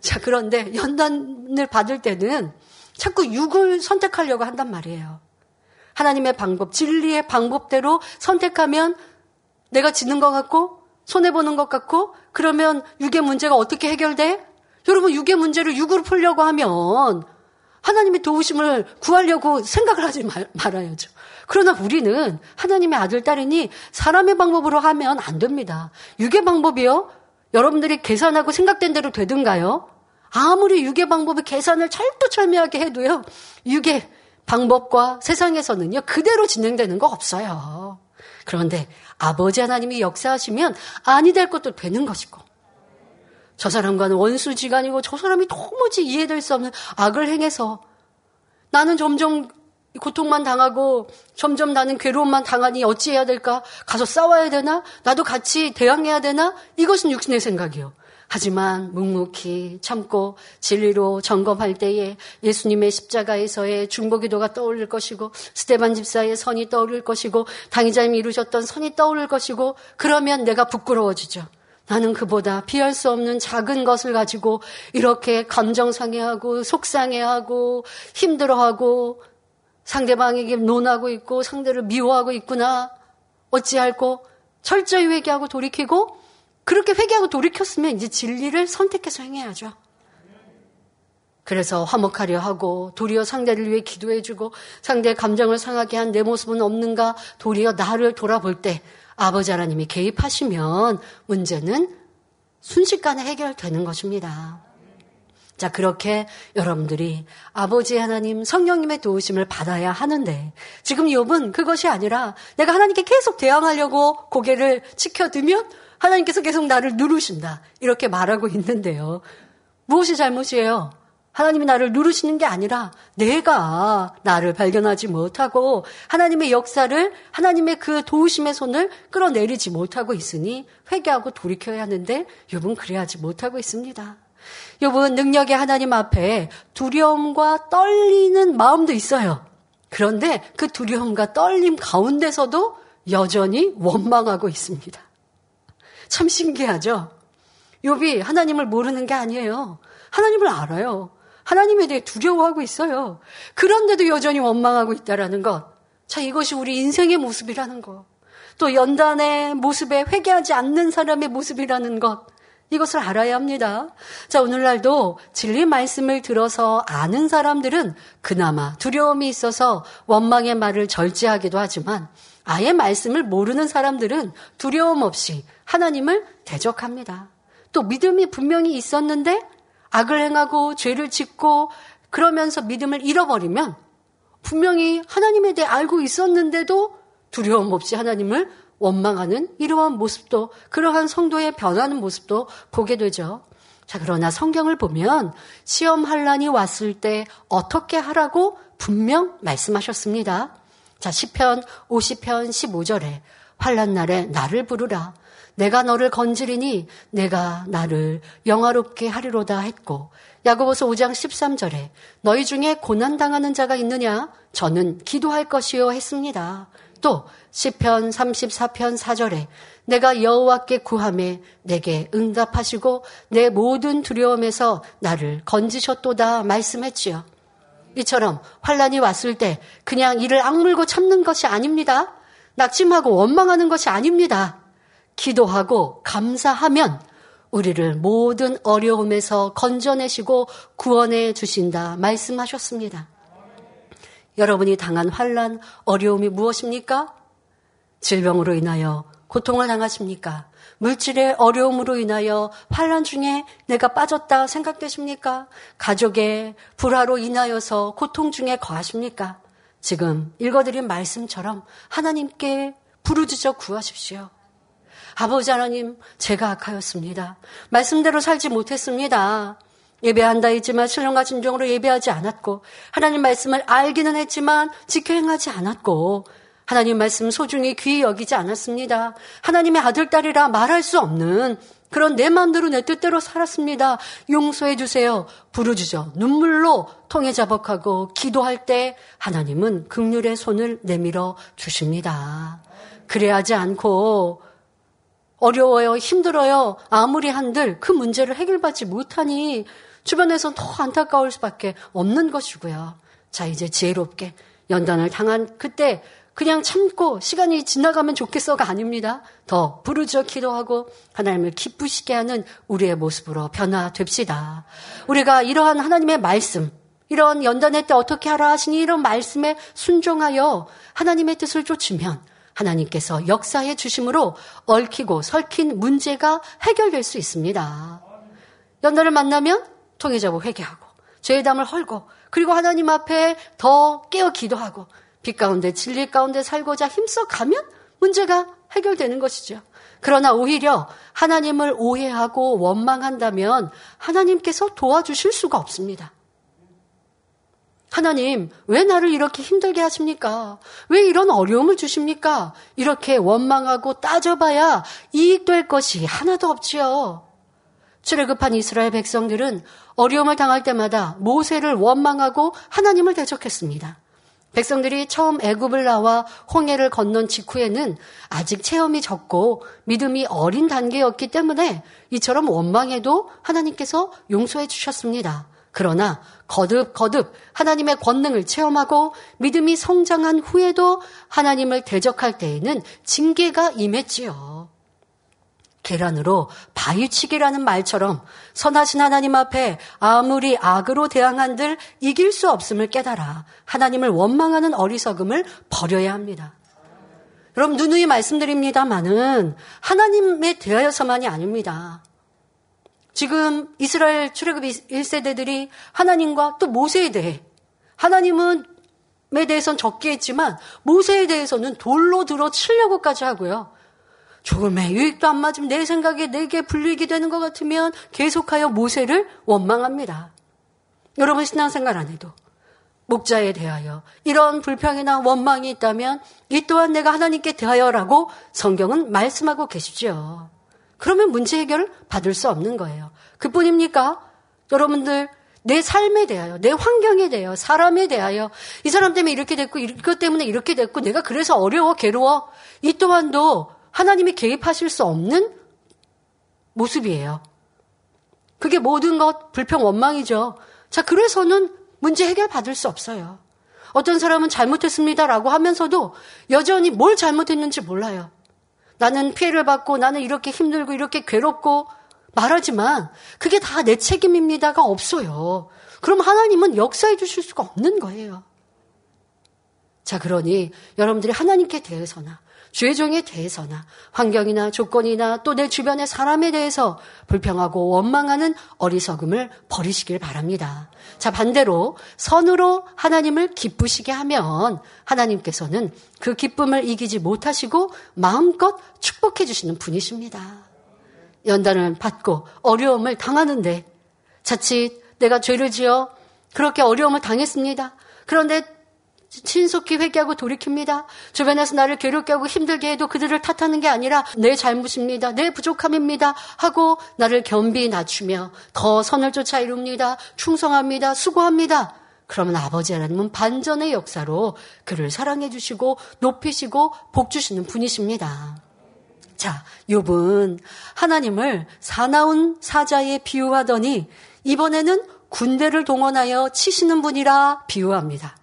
자, 그런데 연단을 받을 때는 자꾸 육을 선택하려고 한단 말이에요. 하나님의 방법, 진리의 방법대로 선택하면 내가 지는 것 같고 손해보는 것 같고 그러면 육의 문제가 어떻게 해결돼? 여러분 육의 문제를 육으로 풀려고 하면 하나님의 도우심을 구하려고 생각을 하지 말, 말아야죠. 그러나 우리는 하나님의 아들, 딸이니 사람의 방법으로 하면 안 됩니다. 육의 방법이요? 여러분들이 계산하고 생각된 대로 되든가요? 아무리 육의 방법이 계산을 철두철미하게 해도요, 육의 방법과 세상에서는요, 그대로 진행되는 거 없어요. 그런데 아버지 하나님이 역사하시면 아니 될 것도 되는 것이고, 저 사람과는 원수지간이고 저 사람이 도무지 이해될 수 없는 악을 행해서 나는 점점 고통만 당하고 점점 나는 괴로움만 당하니 어찌해야 될까? 가서 싸워야 되나? 나도 같이 대항해야 되나? 이것은 육신의 생각이요. 하지만 묵묵히 참고 진리로 점검할 때에 예수님의 십자가에서의 중보기도가 떠오를 것이고 스테반 집사의 선이 떠오를 것이고 당의자님이 이루셨던 선이 떠오를 것이고 그러면 내가 부끄러워지죠. 나는 그보다 피할 수 없는 작은 것을 가지고 이렇게 감정 상해하고 속상해하고 힘들어하고 상대방에게 논하고 있고 상대를 미워하고 있구나. 어찌할꼬 철저히 회개하고 돌이키고 그렇게 회개하고 돌이켰으면 이제 진리를 선택해서 행해야죠. 그래서 화목하려 하고 도리어 상대를 위해 기도해주고 상대의 감정을 상하게 한 내 모습은 없는가 도리어 나를 돌아볼 때 아버지 하나님이 개입하시면 문제는 순식간에 해결되는 것입니다. 자, 그렇게 여러분들이 아버지 하나님, 성령님의 도우심을 받아야 하는데, 지금 욥은 그것이 아니라 내가 하나님께 계속 대항하려고 고개를 치켜두면 하나님께서 계속 나를 누르신다. 이렇게 말하고 있는데요. 무엇이 잘못이에요? 하나님이 나를 누르시는 게 아니라 내가 나를 발견하지 못하고 하나님의 역사를 하나님의 그 도우심의 손을 끌어내리지 못하고 있으니 회개하고 돌이켜야 하는데 욥은 그래야지 못하고 있습니다. 욥은 능력의 하나님 앞에 두려움과 떨리는 마음도 있어요. 그런데 그 두려움과 떨림 가운데서도 여전히 원망하고 있습니다. 참 신기하죠? 욥이 하나님을 모르는 게 아니에요. 하나님을 알아요. 하나님에 대해 두려워하고 있어요. 그런데도 여전히 원망하고 있다라는 것. 자, 이것이 우리 인생의 모습이라는 것. 또 연단의 모습에 회개하지 않는 사람의 모습이라는 것. 이것을 알아야 합니다. 자, 오늘날도 진리 말씀을 들어서 아는 사람들은 그나마 두려움이 있어서 원망의 말을 절제하기도 하지만 아예 말씀을 모르는 사람들은 두려움 없이 하나님을 대적합니다. 또 믿음이 분명히 있었는데 악을 행하고 죄를 짓고 그러면서 믿음을 잃어버리면 분명히 하나님에 대해 알고 있었는데도 두려움 없이 하나님을 원망하는 이러한 모습도 그러한 성도의 변하는 모습도 보게 되죠. 자, 그러나 성경을 보면 시험 환란이 왔을 때 어떻게 하라고 분명 말씀하셨습니다. 자, 시편 50편 15절에 환란 날에 나를 부르라. 내가 너를 건지리니 내가 나를 영화롭게 하리로다 했고 야고보서 5장 13절에 너희 중에 고난 당하는 자가 있느냐 저는 기도할 것이요 했습니다. 또 시편 34편 4절에 내가 여호와께 구함에 내게 응답하시고 내 모든 두려움에서 나를 건지셨도다 말씀했지요. 이처럼 환란이 왔을 때 그냥 이를 악물고 참는 것이 아닙니다. 낙심하고 원망하는 것이 아닙니다. 기도하고 감사하면 우리를 모든 어려움에서 건져내시고 구원해 주신다 말씀하셨습니다. 여러분이 당한 환란, 어려움이 무엇입니까? 질병으로 인하여 고통을 당하십니까? 물질의 어려움으로 인하여 환란 중에 내가 빠졌다 생각되십니까? 가족의 불화로 인하여서 고통 중에 거하십니까? 지금 읽어드린 말씀처럼 하나님께 부르짖어 구하십시오. 아버지 하나님, 제가 악하였습니다. 말씀대로 살지 못했습니다. 예배한다 했지만 신령과 진정으로 예배하지 않았고 하나님 말씀을 알기는 했지만 지켜 행하지 않았고 하나님 말씀 소중히 귀히 여기지 않았습니다. 하나님의 아들 딸이라 말할 수 없는 그런 내 마음대로 내 뜻대로 살았습니다. 용서해 주세요. 부르짖어 눈물로 통해 자복하고 기도할 때 하나님은 극률의 손을 내밀어 주십니다. 그래야지 않고 어려워요, 힘들어요. 아무리 한들 그 문제를 해결받지 못하니 주변에서 더 안타까울 수밖에 없는 것이고요. 자, 이제 지혜롭게 연단을 당한 그때 그냥 참고 시간이 지나가면 좋겠어가 아닙니다. 더 부르짖어 기도하고 하나님을 기쁘시게 하는 우리의 모습으로 변화됩시다. 우리가 이러한 하나님의 말씀, 이런 연단의 때 어떻게 하라 하시니 이런 말씀에 순종하여 하나님의 뜻을 쫓으면 하나님께서 역사해 주심으로 얽히고 설킨 문제가 해결될 수 있습니다. 연단을 만나면 통해자고 회개하고 죄의 담을 헐고 그리고 하나님 앞에 더 깨어 기도하고 빛 가운데 진리 가운데 살고자 힘써 가면 문제가 해결되는 것이죠. 그러나 오히려 하나님을 오해하고 원망한다면 하나님께서 도와주실 수가 없습니다. 하나님, 왜 나를 이렇게 힘들게 하십니까? 왜 이런 어려움을 주십니까? 이렇게 원망하고 따져봐야 이익될 것이 하나도 없지요. 출애굽한 이스라엘 백성들은 어려움을 당할 때마다 모세를 원망하고 하나님을 대적했습니다. 백성들이 처음 애굽을 나와 홍해를 건넌 직후에는 아직 체험이 적고 믿음이 어린 단계였기 때문에 이처럼 원망해도 하나님께서 용서해 주셨습니다. 그러나 거듭 거듭 하나님의 권능을 체험하고 믿음이 성장한 후에도 하나님을 대적할 때에는 징계가 임했지요. 계란으로 바위치기라는 말처럼 선하신 하나님 앞에 아무리 악으로 대항한들 이길 수 없음을 깨달아 하나님을 원망하는 어리석음을 버려야 합니다. 여러분 누누이 말씀드립니다만은 하나님에 대하여서만이 아닙니다. 지금 이스라엘 출애굽 1세대들이 하나님과 또 모세에 대해 하나님은 에 대해서는 적게 했지만 모세에 대해서는 돌로 들어 치려고까지 하고요. 조금의 유익도 안 맞으면 내 생각에 내게 불리게 되는 것 같으면 계속하여 모세를 원망합니다. 여러분 신앙생활 안에도 목자에 대하여 이런 불평이나 원망이 있다면 이 또한 내가 하나님께 대하여라고 성경은 말씀하고 계시죠. 그러면 문제 해결을 받을 수 없는 거예요. 그뿐입니까? 여러분들 내 삶에 대하여, 내 환경에 대하여, 사람에 대하여, 이 사람 때문에 이렇게 됐고, 이것 때문에 이렇게 됐고, 내가 그래서 어려워, 괴로워. 이 또한도 하나님이 개입하실 수 없는 모습이에요. 그게 모든 것 불평 원망이죠. 자, 그래서는 문제 해결 받을 수 없어요. 어떤 사람은 잘못했습니다라고 하면서도 여전히 뭘 잘못했는지 몰라요. 나는 피해를 받고 나는 이렇게 힘들고 이렇게 괴롭고 말하지만 그게 다 내 책임입니다가 없어요. 그럼 하나님은 역사해 주실 수가 없는 거예요. 자, 그러니 여러분들이 하나님께 대해서나 죄종에 대해서나 환경이나 조건이나 또 내 주변의 사람에 대해서 불평하고 원망하는 어리석음을 버리시길 바랍니다. 자, 반대로 선으로 하나님을 기쁘시게 하면 하나님께서는 그 기쁨을 이기지 못하시고 마음껏 축복해 주시는 분이십니다. 연단을 받고 어려움을 당하는데 자칫 내가 죄를 지어 그렇게 어려움을 당했습니다. 그런데 신속히 회개하고 돌이킵니다. 주변에서 나를 괴롭게 하고 힘들게 해도 그들을 탓하는 게 아니라 내 잘못입니다. 내 부족함입니다. 하고 나를 겸비 낮추며 더 선을 쫓아 이룹니다. 충성합니다. 수고합니다. 그러면 아버지 하나님은 반전의 역사로 그를 사랑해 주시고 높이시고 복 주시는 분이십니다. 자, 욥은 하나님을 사나운 사자에 비유하더니 이번에는 군대를 동원하여 치시는 분이라 비유합니다.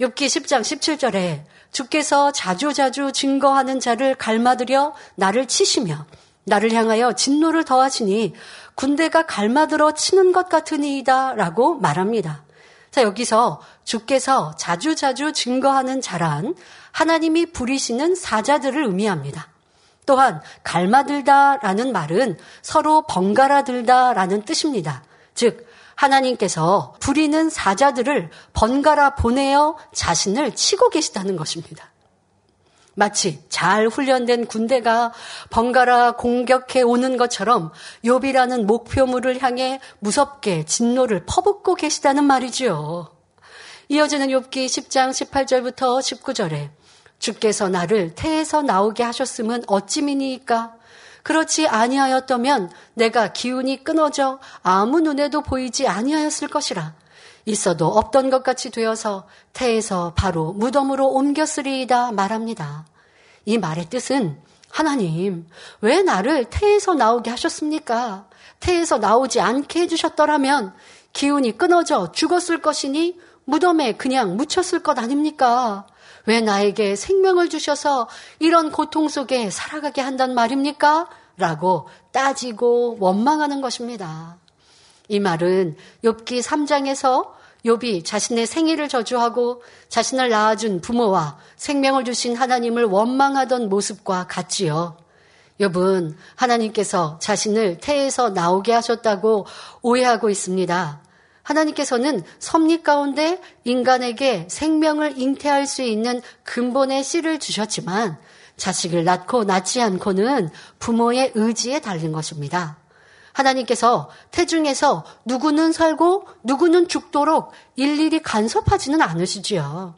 욥기 10장 17절에 주께서 자주자주 증거하는 자를 갈마들여 나를 치시며 나를 향하여 진노를 더하시니 군대가 갈마들어 치는 것 같으니이다 라고 말합니다. 자, 여기서 주께서 자주자주 증거하는 자란 하나님이 부리시는 사자들을 의미합니다. 또한 갈마들다 라는 말은 서로 번갈아 들다 라는 뜻입니다. 즉 하나님께서 부리는 사자들을 번갈아 보내어 자신을 치고 계시다는 것입니다. 마치 잘 훈련된 군대가 번갈아 공격해 오는 것처럼 욥이라는 목표물을 향해 무섭게 진노를 퍼붓고 계시다는 말이지요. 이어지는 욥기 10장 18절부터 19절에 주께서 나를 태에서 나오게 하셨음은 어찌미니이까 그렇지 아니하였다면 내가 기운이 끊어져 아무 눈에도 보이지 아니하였을 것이라. 있어도 없던 것 같이 되어서 태에서 바로 무덤으로 옮겼으리이다 말합니다. 이 말의 뜻은 하나님, 왜 나를 태에서 나오게 하셨습니까? 태에서 나오지 않게 해주셨더라면 기운이 끊어져 죽었을 것이니 무덤에 그냥 묻혔을 것 아닙니까? 왜 나에게 생명을 주셔서 이런 고통 속에 살아가게 한단 말입니까? 라고 따지고 원망하는 것입니다. 이 말은 욥기 3장에서 욥이 자신의 생일을 저주하고 자신을 낳아준 부모와 생명을 주신 하나님을 원망하던 모습과 같지요. 욥은 하나님께서 자신을 태에서 나오게 하셨다고 오해하고 있습니다. 하나님께서는 섭리 가운데 인간에게 생명을 잉태할 수 있는 근본의 씨를 주셨지만 자식을 낳고 낳지 않고는 부모의 의지에 달린 것입니다. 하나님께서 태중에서 누구는 살고 누구는 죽도록 일일이 간섭하지는 않으시지요.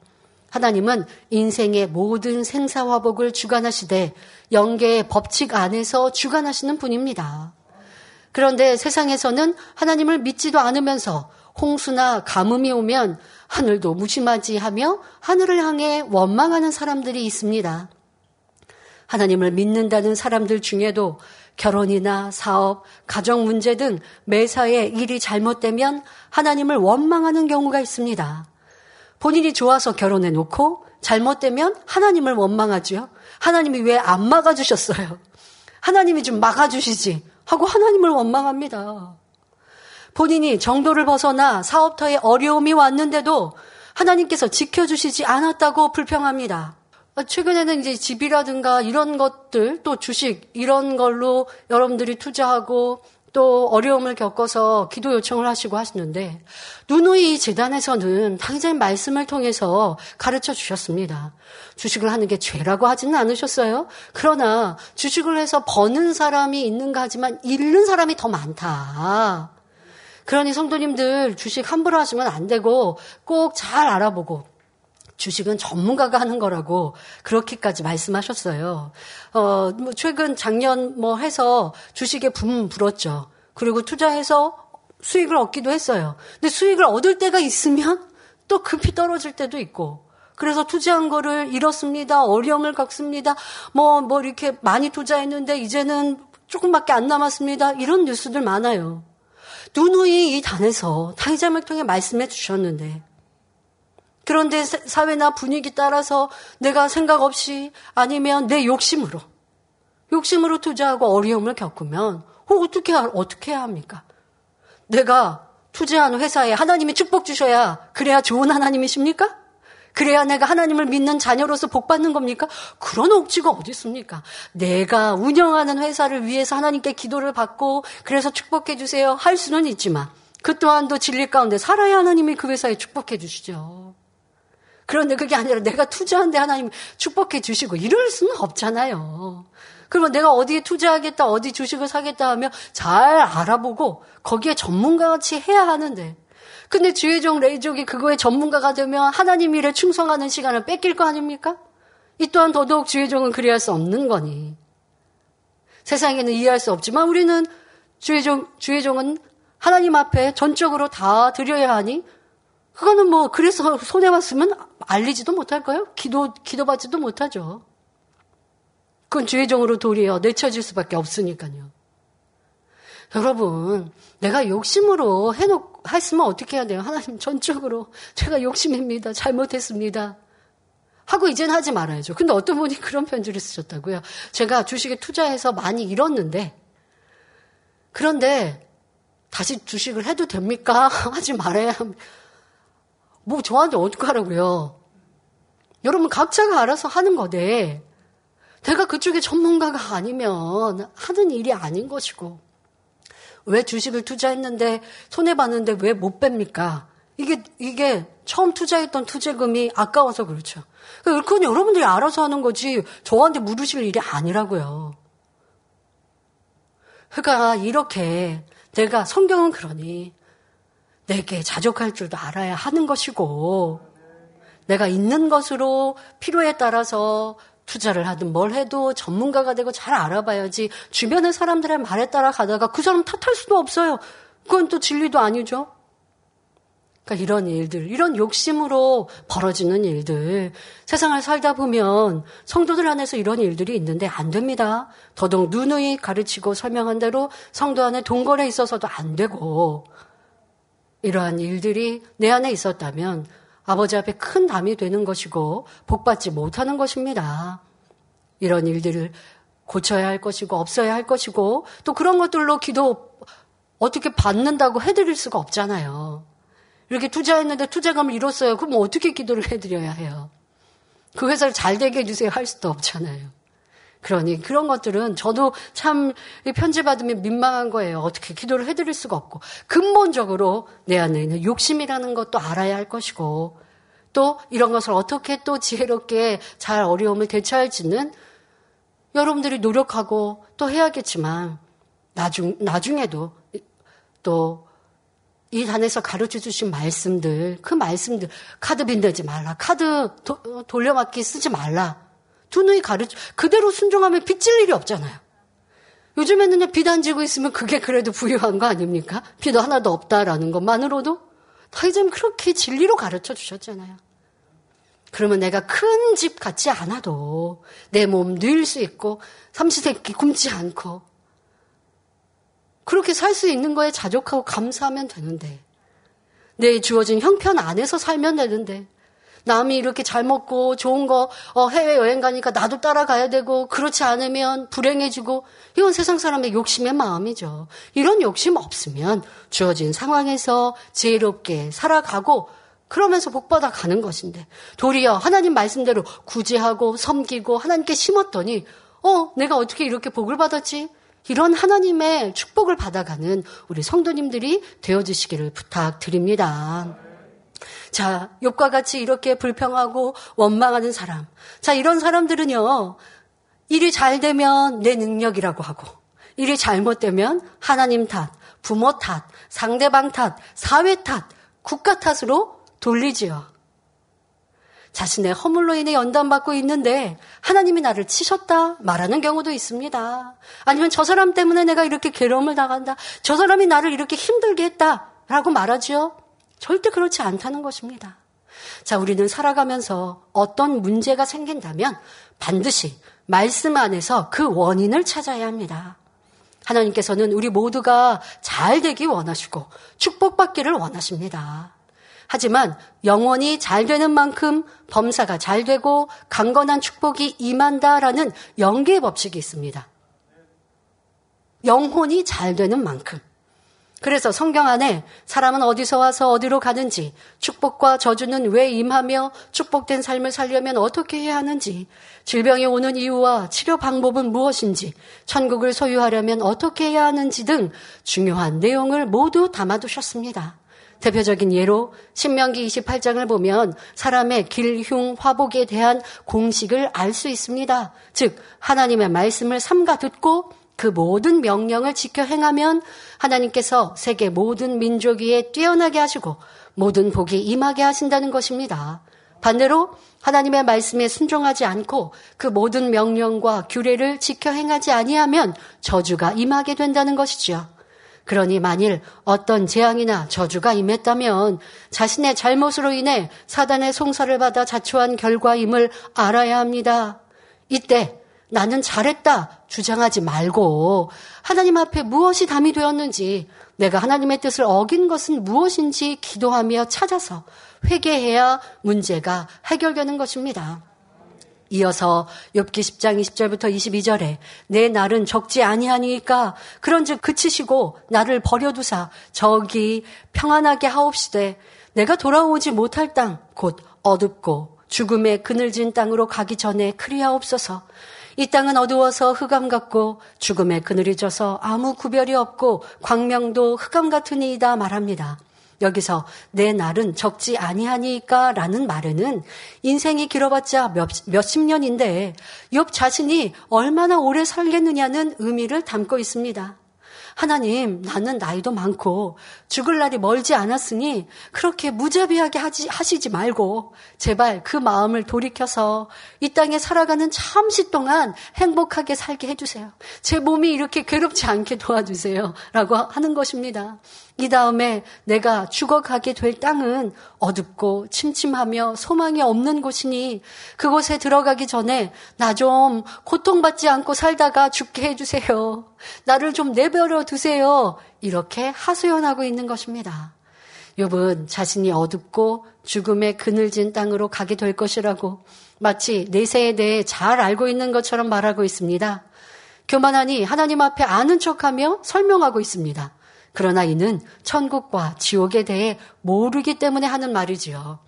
하나님은 인생의 모든 생사화복을 주관하시되 영계의 법칙 안에서 주관하시는 분입니다. 그런데 세상에서는 하나님을 믿지도 않으면서 홍수나 가뭄이 오면 하늘도 무심하지 하며 하늘을 향해 원망하는 사람들이 있습니다. 하나님을 믿는다는 사람들 중에도 결혼이나 사업, 가정 문제 등 매사에 일이 잘못되면 하나님을 원망하는 경우가 있습니다. 본인이 좋아서 결혼해 놓고 잘못되면 하나님을 원망하죠. 하나님이 왜 안 막아주셨어요? 하나님이 좀 막아주시지 하고 하나님을 원망합니다. 본인이 정도를 벗어나 사업터에 어려움이 왔는데도 하나님께서 지켜주시지 않았다고 불평합니다. 최근에는 이제 집이라든가 이런 것들 또 주식 이런 걸로 여러분들이 투자하고 또 어려움을 겪어서 기도 요청을 하시고 하시는데 누누이 재단에서는 당장 말씀을 통해서 가르쳐 주셨습니다. 주식을 하는 게 죄라고 하지는 않으셨어요. 그러나 주식을 해서 버는 사람이 있는가 하지만 잃는 사람이 더 많다. 그러니 성도님들 주식 함부로 하시면 안 되고 꼭 잘 알아보고 주식은 전문가가 하는 거라고 그렇게까지 말씀하셨어요. 어, 뭐 최근 작년 뭐 해서 주식에 붐 불었죠. 그리고 투자해서 수익을 얻기도 했어요. 근데 수익을 얻을 때가 있으면 또 급히 떨어질 때도 있고. 그래서 투자한 거를 잃었습니다. 어려움을 겪습니다. 뭐, 뭐 이렇게 많이 투자했는데 이제는 조금밖에 안 남았습니다. 이런 뉴스들 많아요. 누누이 이 단에서 타이잠을 통해 말씀해 주셨는데 그런데 사회나 분위기 따라서 내가 생각 없이 아니면 내 욕심으로 욕심으로 투자하고 어려움을 겪으면 어, 어떻게 어떻게 해야 합니까? 내가 투자한 회사에 하나님이 축복 주셔야 그래야 좋은 하나님이십니까? 그래야 내가 하나님을 믿는 자녀로서 복 받는 겁니까? 그런 억지가 어디 있습니까? 내가 운영하는 회사를 위해서 하나님께 기도를 받고 그래서 축복해 주세요 할 수는 있지만 그 또한도 진리 가운데 살아야 하나님이 그 회사에 축복해 주시죠. 그런데 그게 아니라 내가 투자한데 하나님 축복해 주시고 이럴 수는 없잖아요. 그러면 내가 어디에 투자하겠다, 어디 주식을 사겠다 하면 잘 알아보고 거기에 전문가같이 해야 하는데. 근데 주의종 레이족이 그거에 전문가가 되면 하나님 일에 충성하는 시간을 뺏길 거 아닙니까? 이 또한 더더욱 주의종은 그리할 수 없는 거니. 세상에는 이해할 수 없지만 우리는 주의종, 주의종은 하나님 앞에 전적으로 다 드려야 하니 그거는 뭐 그래서 손해 봤으면 알리지도 못할까요? 기도 기도받지도 못하죠. 그건 주의종으로 도리어 내쳐질 수밖에 없으니까요. 여러분, 내가 욕심으로 해놓, 했으면 어떻게 해야 돼요? 하나님 전적으로 제가 욕심입니다. 잘못했습니다. 하고 이젠 하지 말아야죠. 근데 어떤 분이 그런 편지를 쓰셨다고요. 제가 주식에 투자해서 많이 잃었는데, 그런데 다시 주식을 해도 됩니까? 하지 말아야. 뭐 저한테 어떡하라고요. 여러분 각자가 알아서 하는 거데 내가 그쪽에 전문가가 아니면 하는 일이 아닌 것이고 왜 주식을 투자했는데 손해 봤는데 왜 못 뺍니까? 이게 이게 처음 투자했던 투자금이 아까워서 그렇죠. 그건 여러분들이 알아서 하는 거지 저한테 물으실 일이 아니라고요. 그러니까 이렇게 내가 성경은 그러니 내게 자족할 줄도 알아야 하는 것이고 내가 있는 것으로 필요에 따라서 투자를 하든 뭘 해도 전문가가 되고 잘 알아봐야지 주변의 사람들의 말에 따라 가다가 그 사람 탓할 수도 없어요. 그건 또 진리도 아니죠. 그러니까 이런 일들, 이런 욕심으로 벌어지는 일들, 세상을 살다 보면 성도들 안에서 이런 일들이 있는데 안 됩니다. 더더욱 누누이 가르치고 설명한 대로 성도 안에 동거래 있어서도 안 되고, 이러한 일들이 내 안에 있었다면 아버지 앞에 큰 담이 되는 것이고 복받지 못하는 것입니다. 이런 일들을 고쳐야 할 것이고 없어야 할 것이고 또 그런 것들로 기도 어떻게 받는다고 해드릴 수가 없잖아요. 이렇게 투자했는데 투자금을 잃었어요. 그럼 어떻게 기도를 해드려야 해요? 그 회사를 잘 되게 해주세요 할 수도 없잖아요. 그러니 그런 것들은 저도 참 편지 받으면 민망한 거예요. 어떻게 기도를 해드릴 수가 없고 근본적으로 내 안에 있는 욕심이라는 것도 알아야 할 것이고 또 이런 것을 어떻게 또 지혜롭게 잘 어려움을 대처할지는 여러분들이 노력하고 또 해야겠지만 나중 나중에도 또 이 단에서 가르쳐 주신 말씀들, 그 말씀들, 카드 빈대지 말라, 카드 도, 돌려막기 쓰지 말라. 두누이 가르쳐, 그대로 순종하면 빚질 일이 없잖아요. 요즘에는 빚안 지고 있으면 그게 그래도 부유한 거 아닙니까? 빚도 하나도 없다라는 것만으로도 다 이제 그렇게 진리로 가르쳐 주셨잖아요. 그러면 내가 큰집 같지 않아도 내 몸 누일 수 있고 삼시세끼 굶지 않고 그렇게 살 수 있는 거에 자족하고 감사하면 되는데 내 주어진 형편 안에서 살면 되는데 남이 이렇게 잘 먹고 좋은 거 어, 해외 여행 가니까 나도 따라가야 되고 그렇지 않으면 불행해지고 이건 세상 사람의 욕심의 마음이죠. 이런 욕심 없으면 주어진 상황에서 지혜롭게 살아가고 그러면서 복받아 가는 것인데 도리어 하나님 말씀대로 구제하고 섬기고 하나님께 심었더니 어 내가 어떻게 이렇게 복을 받았지? 이런 하나님의 축복을 받아가는 우리 성도님들이 되어주시기를 부탁드립니다. 자, 욕과 같이 이렇게 불평하고 원망하는 사람. 자, 이런 사람들은요, 일이 잘 되면 내 능력이라고 하고, 일이 잘못되면 하나님 탓, 부모 탓, 상대방 탓, 사회 탓, 국가 탓으로 돌리지요. 자신의 허물로 인해 연단받고 있는데 하나님이 나를 치셨다 말하는 경우도 있습니다. 아니면 저 사람 때문에 내가 이렇게 괴로움을 당한다. 저 사람이 나를 이렇게 힘들게 했다. 라고 말하지요. 절대 그렇지 않다는 것입니다. 자, 우리는 살아가면서 어떤 문제가 생긴다면 반드시 말씀 안에서 그 원인을 찾아야 합니다. 하나님께서는 우리 모두가 잘 되기 원하시고 축복받기를 원하십니다. 하지만 영원히 잘 되는 만큼 범사가 잘 되고 강건한 축복이 임한다라는 연계의 법칙이 있습니다. 영혼이 잘 되는 만큼. 그래서 성경 안에 사람은 어디서 와서 어디로 가는지, 축복과 저주는 왜 임하며 축복된 삶을 살려면 어떻게 해야 하는지, 질병이 오는 이유와 치료 방법은 무엇인지, 천국을 소유하려면 어떻게 해야 하는지 등 중요한 내용을 모두 담아두셨습니다. 대표적인 예로 신명기 28장을 보면 사람의 길흉 화복에 대한 공식을 알 수 있습니다. 즉 하나님의 말씀을 삼가 듣고 그 모든 명령을 지켜 행하면 하나님께서 세계 모든 민족 위에 뛰어나게 하시고 모든 복이 임하게 하신다는 것입니다. 반대로 하나님의 말씀에 순종하지 않고 그 모든 명령과 규례를 지켜 행하지 아니하면 저주가 임하게 된다는 것이지요. 그러니 만일 어떤 재앙이나 저주가 임했다면 자신의 잘못으로 인해 사단의 송사를 받아 자초한 결과임을 알아야 합니다. 이때 나는 잘했다 주장하지 말고 하나님 앞에 무엇이 담이 되었는지 내가 하나님의 뜻을 어긴 것은 무엇인지 기도하며 찾아서 회개해야 문제가 해결되는 것입니다. 이어서 욥기 10장 20절부터 22절에 내 날은 적지 아니하니까 그런즉 그치시고 나를 버려두사 저기 평안하게 하옵시되 내가 돌아오지 못할 땅 곧 어둡고 죽음의 그늘진 땅으로 가기 전에 그리하옵소서 이 땅은 어두워서 흑암 같고 죽음의 그늘이 져서 아무 구별이 없고 광명도 흑암 같으니이다 말합니다. 여기서 내 날은 적지 아니하니까 라는 말에는 인생이 길어봤자 몇, 몇십 년인데 욥 자신이 얼마나 오래 살겠느냐는 의미를 담고 있습니다. 하나님, 나는 나이도 많고 죽을 날이 멀지 않았으니 그렇게 무자비하게 하지, 하시지 말고 제발 그 마음을 돌이켜서 이 땅에 살아가는 잠시 동안 행복하게 살게 해주세요. 제 몸이 이렇게 괴롭지 않게 도와주세요. 라고 하는 것입니다. 이 다음에 내가 죽어가게 될 땅은 어둡고 침침하며 소망이 없는 곳이니 그곳에 들어가기 전에 나 좀 고통받지 않고 살다가 죽게 해주세요. 나를 좀 내버려 두세요. 이렇게 하소연하고 있는 것입니다. 욥은 자신이 어둡고 죽음의 그늘진 땅으로 가게 될 것이라고 마치 내세에 대해 잘 알고 있는 것처럼 말하고 있습니다. 교만하니 하나님 앞에 아는 척하며 설명하고 있습니다. 그러나 이는 천국과 지옥에 대해 모르기 때문에 하는 말이지요.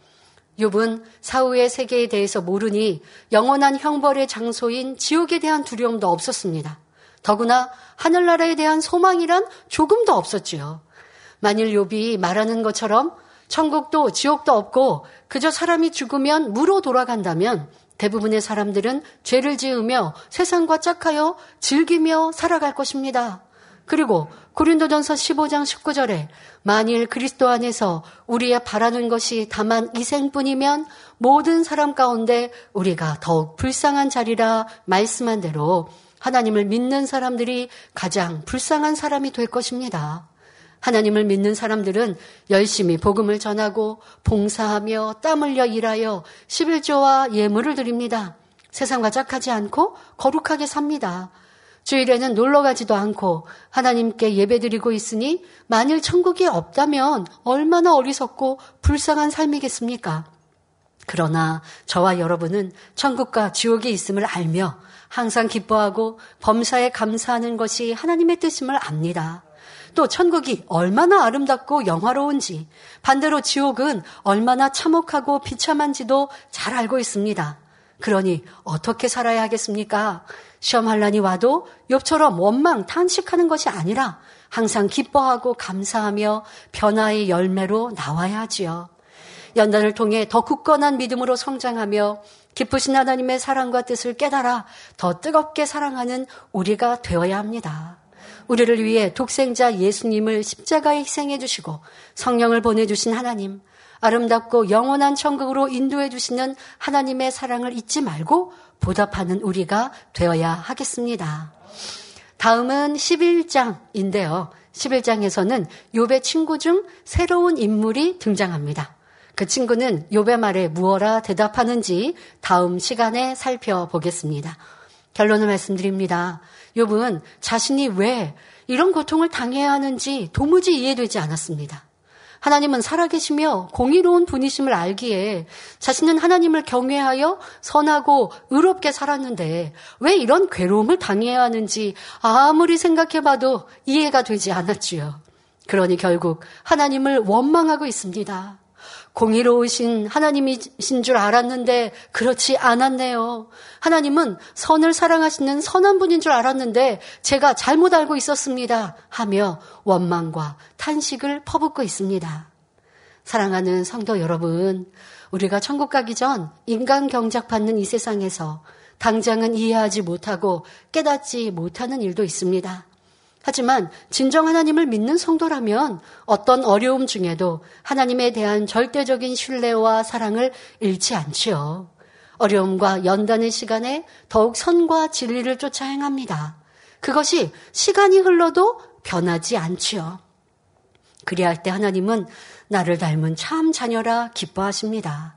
욥은 사후의 세계에 대해서 모르니 영원한 형벌의 장소인 지옥에 대한 두려움도 없었습니다. 더구나 하늘나라에 대한 소망이란 조금도 없었지요. 만일 욥이 말하는 것처럼 천국도 지옥도 없고 그저 사람이 죽으면 무로 돌아간다면 대부분의 사람들은 죄를 지으며 세상과 짝하여 즐기며 살아갈 것입니다. 그리고 고린도전서 15장 19절에 만일 그리스도 안에서 우리의 바라는 것이 다만 이생뿐이면 모든 사람 가운데 우리가 더욱 불쌍한 자리라 말씀한 대로 하나님을 믿는 사람들이 가장 불쌍한 사람이 될 것입니다. 하나님을 믿는 사람들은 열심히 복음을 전하고 봉사하며 땀 흘려 일하여 11조와 예물을 드립니다. 세상과 짝하지 않고 거룩하게 삽니다. 주일에는 놀러 가지도 않고 하나님께 예배드리고 있으니 만일 천국이 없다면 얼마나 어리석고 불쌍한 삶이겠습니까? 그러나 저와 여러분은 천국과 지옥이 있음을 알며 항상 기뻐하고 범사에 감사하는 것이 하나님의 뜻임을 압니다. 또 천국이 얼마나 아름답고 영화로운지 반대로 지옥은 얼마나 참혹하고 비참한지도 잘 알고 있습니다. 그러니 어떻게 살아야 하겠습니까? 시험 한란이 와도 욥처럼 원망 탄식하는 것이 아니라 항상 기뻐하고 감사하며 변화의 열매로 나와야 하지요. 연단을 통해 더 굳건한 믿음으로 성장하며 기쁘신 하나님의 사랑과 뜻을 깨달아 더 뜨겁게 사랑하는 우리가 되어야 합니다. 우리를 위해 독생자 예수님을 십자가에 희생해 주시고 성령을 보내주신 하나님, 아름답고 영원한 천국으로 인도해 주시는 하나님의 사랑을 잊지 말고 보답하는 우리가 되어야 하겠습니다. 다음은 11장인데요. 11장에서는 욥의 친구 중 새로운 인물이 등장합니다. 그 친구는 욥의 말에 무엇라 대답하는지 다음 시간에 살펴보겠습니다. 결론을 말씀드립니다. 욥은 자신이 왜 이런 고통을 당해야 하는지 도무지 이해되지 않았습니다. 하나님은 살아계시며 공의로운 분이심을 알기에 자신은 하나님을 경외하여 선하고 의롭게 살았는데 왜 이런 괴로움을 당해야 하는지 아무리 생각해봐도 이해가 되지 않았지요. 그러니 결국 하나님을 원망하고 있습니다. 공의로우신 하나님이신 줄 알았는데 그렇지 않았네요. 하나님은 선을 사랑하시는 선한 분인 줄 알았는데 제가 잘못 알고 있었습니다. 하며 원망과 탄식을 퍼붓고 있습니다. 사랑하는 성도 여러분, 우리가 천국 가기 전 인간 경작 받는 이 세상에서 당장은 이해하지 못하고 깨닫지 못하는 일도 있습니다. 하지만 진정 하나님을 믿는 성도라면 어떤 어려움 중에도 하나님에 대한 절대적인 신뢰와 사랑을 잃지 않지요. 어려움과 연단의 시간에 더욱 선과 진리를 쫓아 행합니다. 그것이 시간이 흘러도 변하지 않지요. 그리할 때 하나님은 나를 닮은 참 자녀라 기뻐하십니다.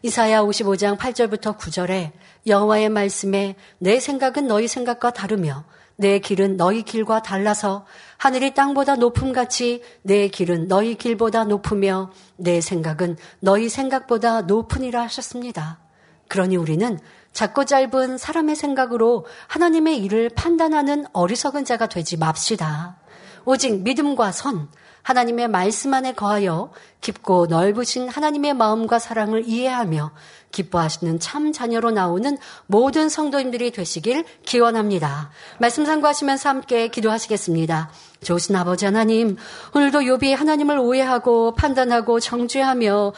이사야 55장 8절부터 9절에 여호와의 말씀에 내 생각은 너희 생각과 다르며 내 길은 너희 길과 달라서 하늘이 땅보다 높음 같이 내 길은 너희 길보다 높으며 내 생각은 너희 생각보다 높으니라 하셨습니다. 그러니 우리는 작고 짧은 사람의 생각으로 하나님의 일을 판단하는 어리석은 자가 되지 맙시다. 오직 믿음과 선, 하나님의 말씀 안에 거하여 깊고 넓으신 하나님의 마음과 사랑을 이해하며 기뻐하시는 참 자녀로 나오는 모든 성도님들이 되시길 기원합니다. 말씀 상고하시면서 함께 기도하시겠습니다. 좋으신 아버지 하나님, 오늘도 욥이 하나님을 오해하고 판단하고 정죄하며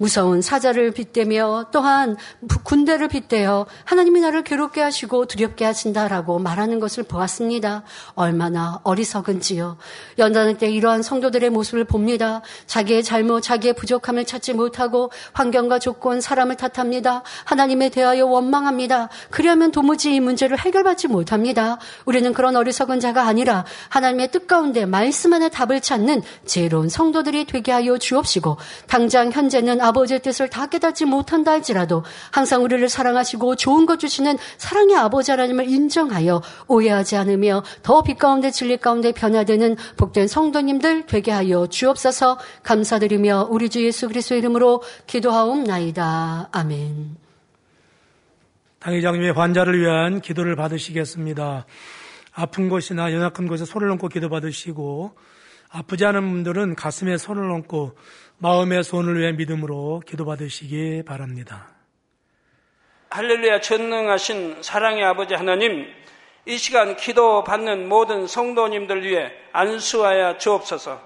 무서운 사자를 빗대며 또한 군대를 빗대어 하나님이 나를 괴롭게 하시고 두렵게 하신다라고 말하는 것을 보았습니다. 얼마나 어리석은지요. 연단할 때 이러한 성도들의 모습을 봅니다. 자기의 잘못, 자기의 부족함을 찾지 못하고 환경과 조건, 사람을 탓합니다. 하나님에 대하여 원망합니다. 그리하면 도무지 이 문제를 해결받지 못합니다. 우리는 그런 어리석은 자가 아니라 하나님의 뜻 가운데 말씀 안에 답을 찾는 지혜로운 성도들이 되게 하여 주옵시고 당장 현재는 아버지의 뜻을 다 깨닫지 못한다 할지라도 항상 우리를 사랑하시고 좋은 것 주시는 사랑의 아버지 하나님을 인정하여 오해하지 않으며 더 빛 가운데 진리 가운데 변화되는 복된 성도님들 되게 하여 주옵소서 감사드리며 우리 주 예수 그리스도 이름으로 기도하옵나이다. 아멘. 당회장님의 환자를 위한 기도를 받으시겠습니다. 아픈 곳이나 연약한 곳에 손을 얹고 기도 받으시고 아프지 않은 분들은 가슴에 손을 얹고 마음의 손을 위해 믿음으로 기도받으시기 바랍니다. 할렐루야 전능하신 사랑의 아버지 하나님 이 시간 기도받는 모든 성도님들 위해 안수하여 주옵소서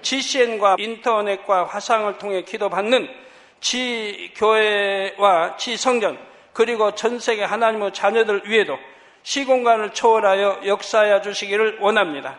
GCN과 인터넷과 화상을 통해 기도받는 지 교회와 지 성전 그리고 전 세계 하나님의 자녀들 위에도 시공간을 초월하여 역사하여 주시기를 원합니다.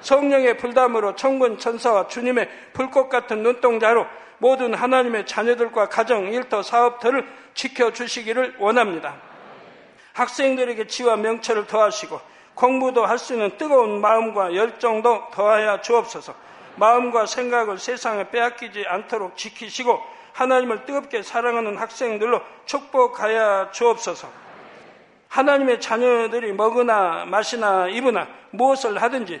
성령의 불담으로 천군 천사와 주님의 불꽃 같은 눈동자로 모든 하나님의 자녀들과 가정, 일터, 사업들을 지켜주시기를 원합니다. 학생들에게 지와 명철을 더하시고 공부도 할 수 있는 뜨거운 마음과 열정도 더하여 주옵소서. 마음과 생각을 세상에 빼앗기지 않도록 지키시고 하나님을 뜨겁게 사랑하는 학생들로 축복하여 주옵소서. 하나님의 자녀들이 먹으나 마시나 입으나 무엇을 하든지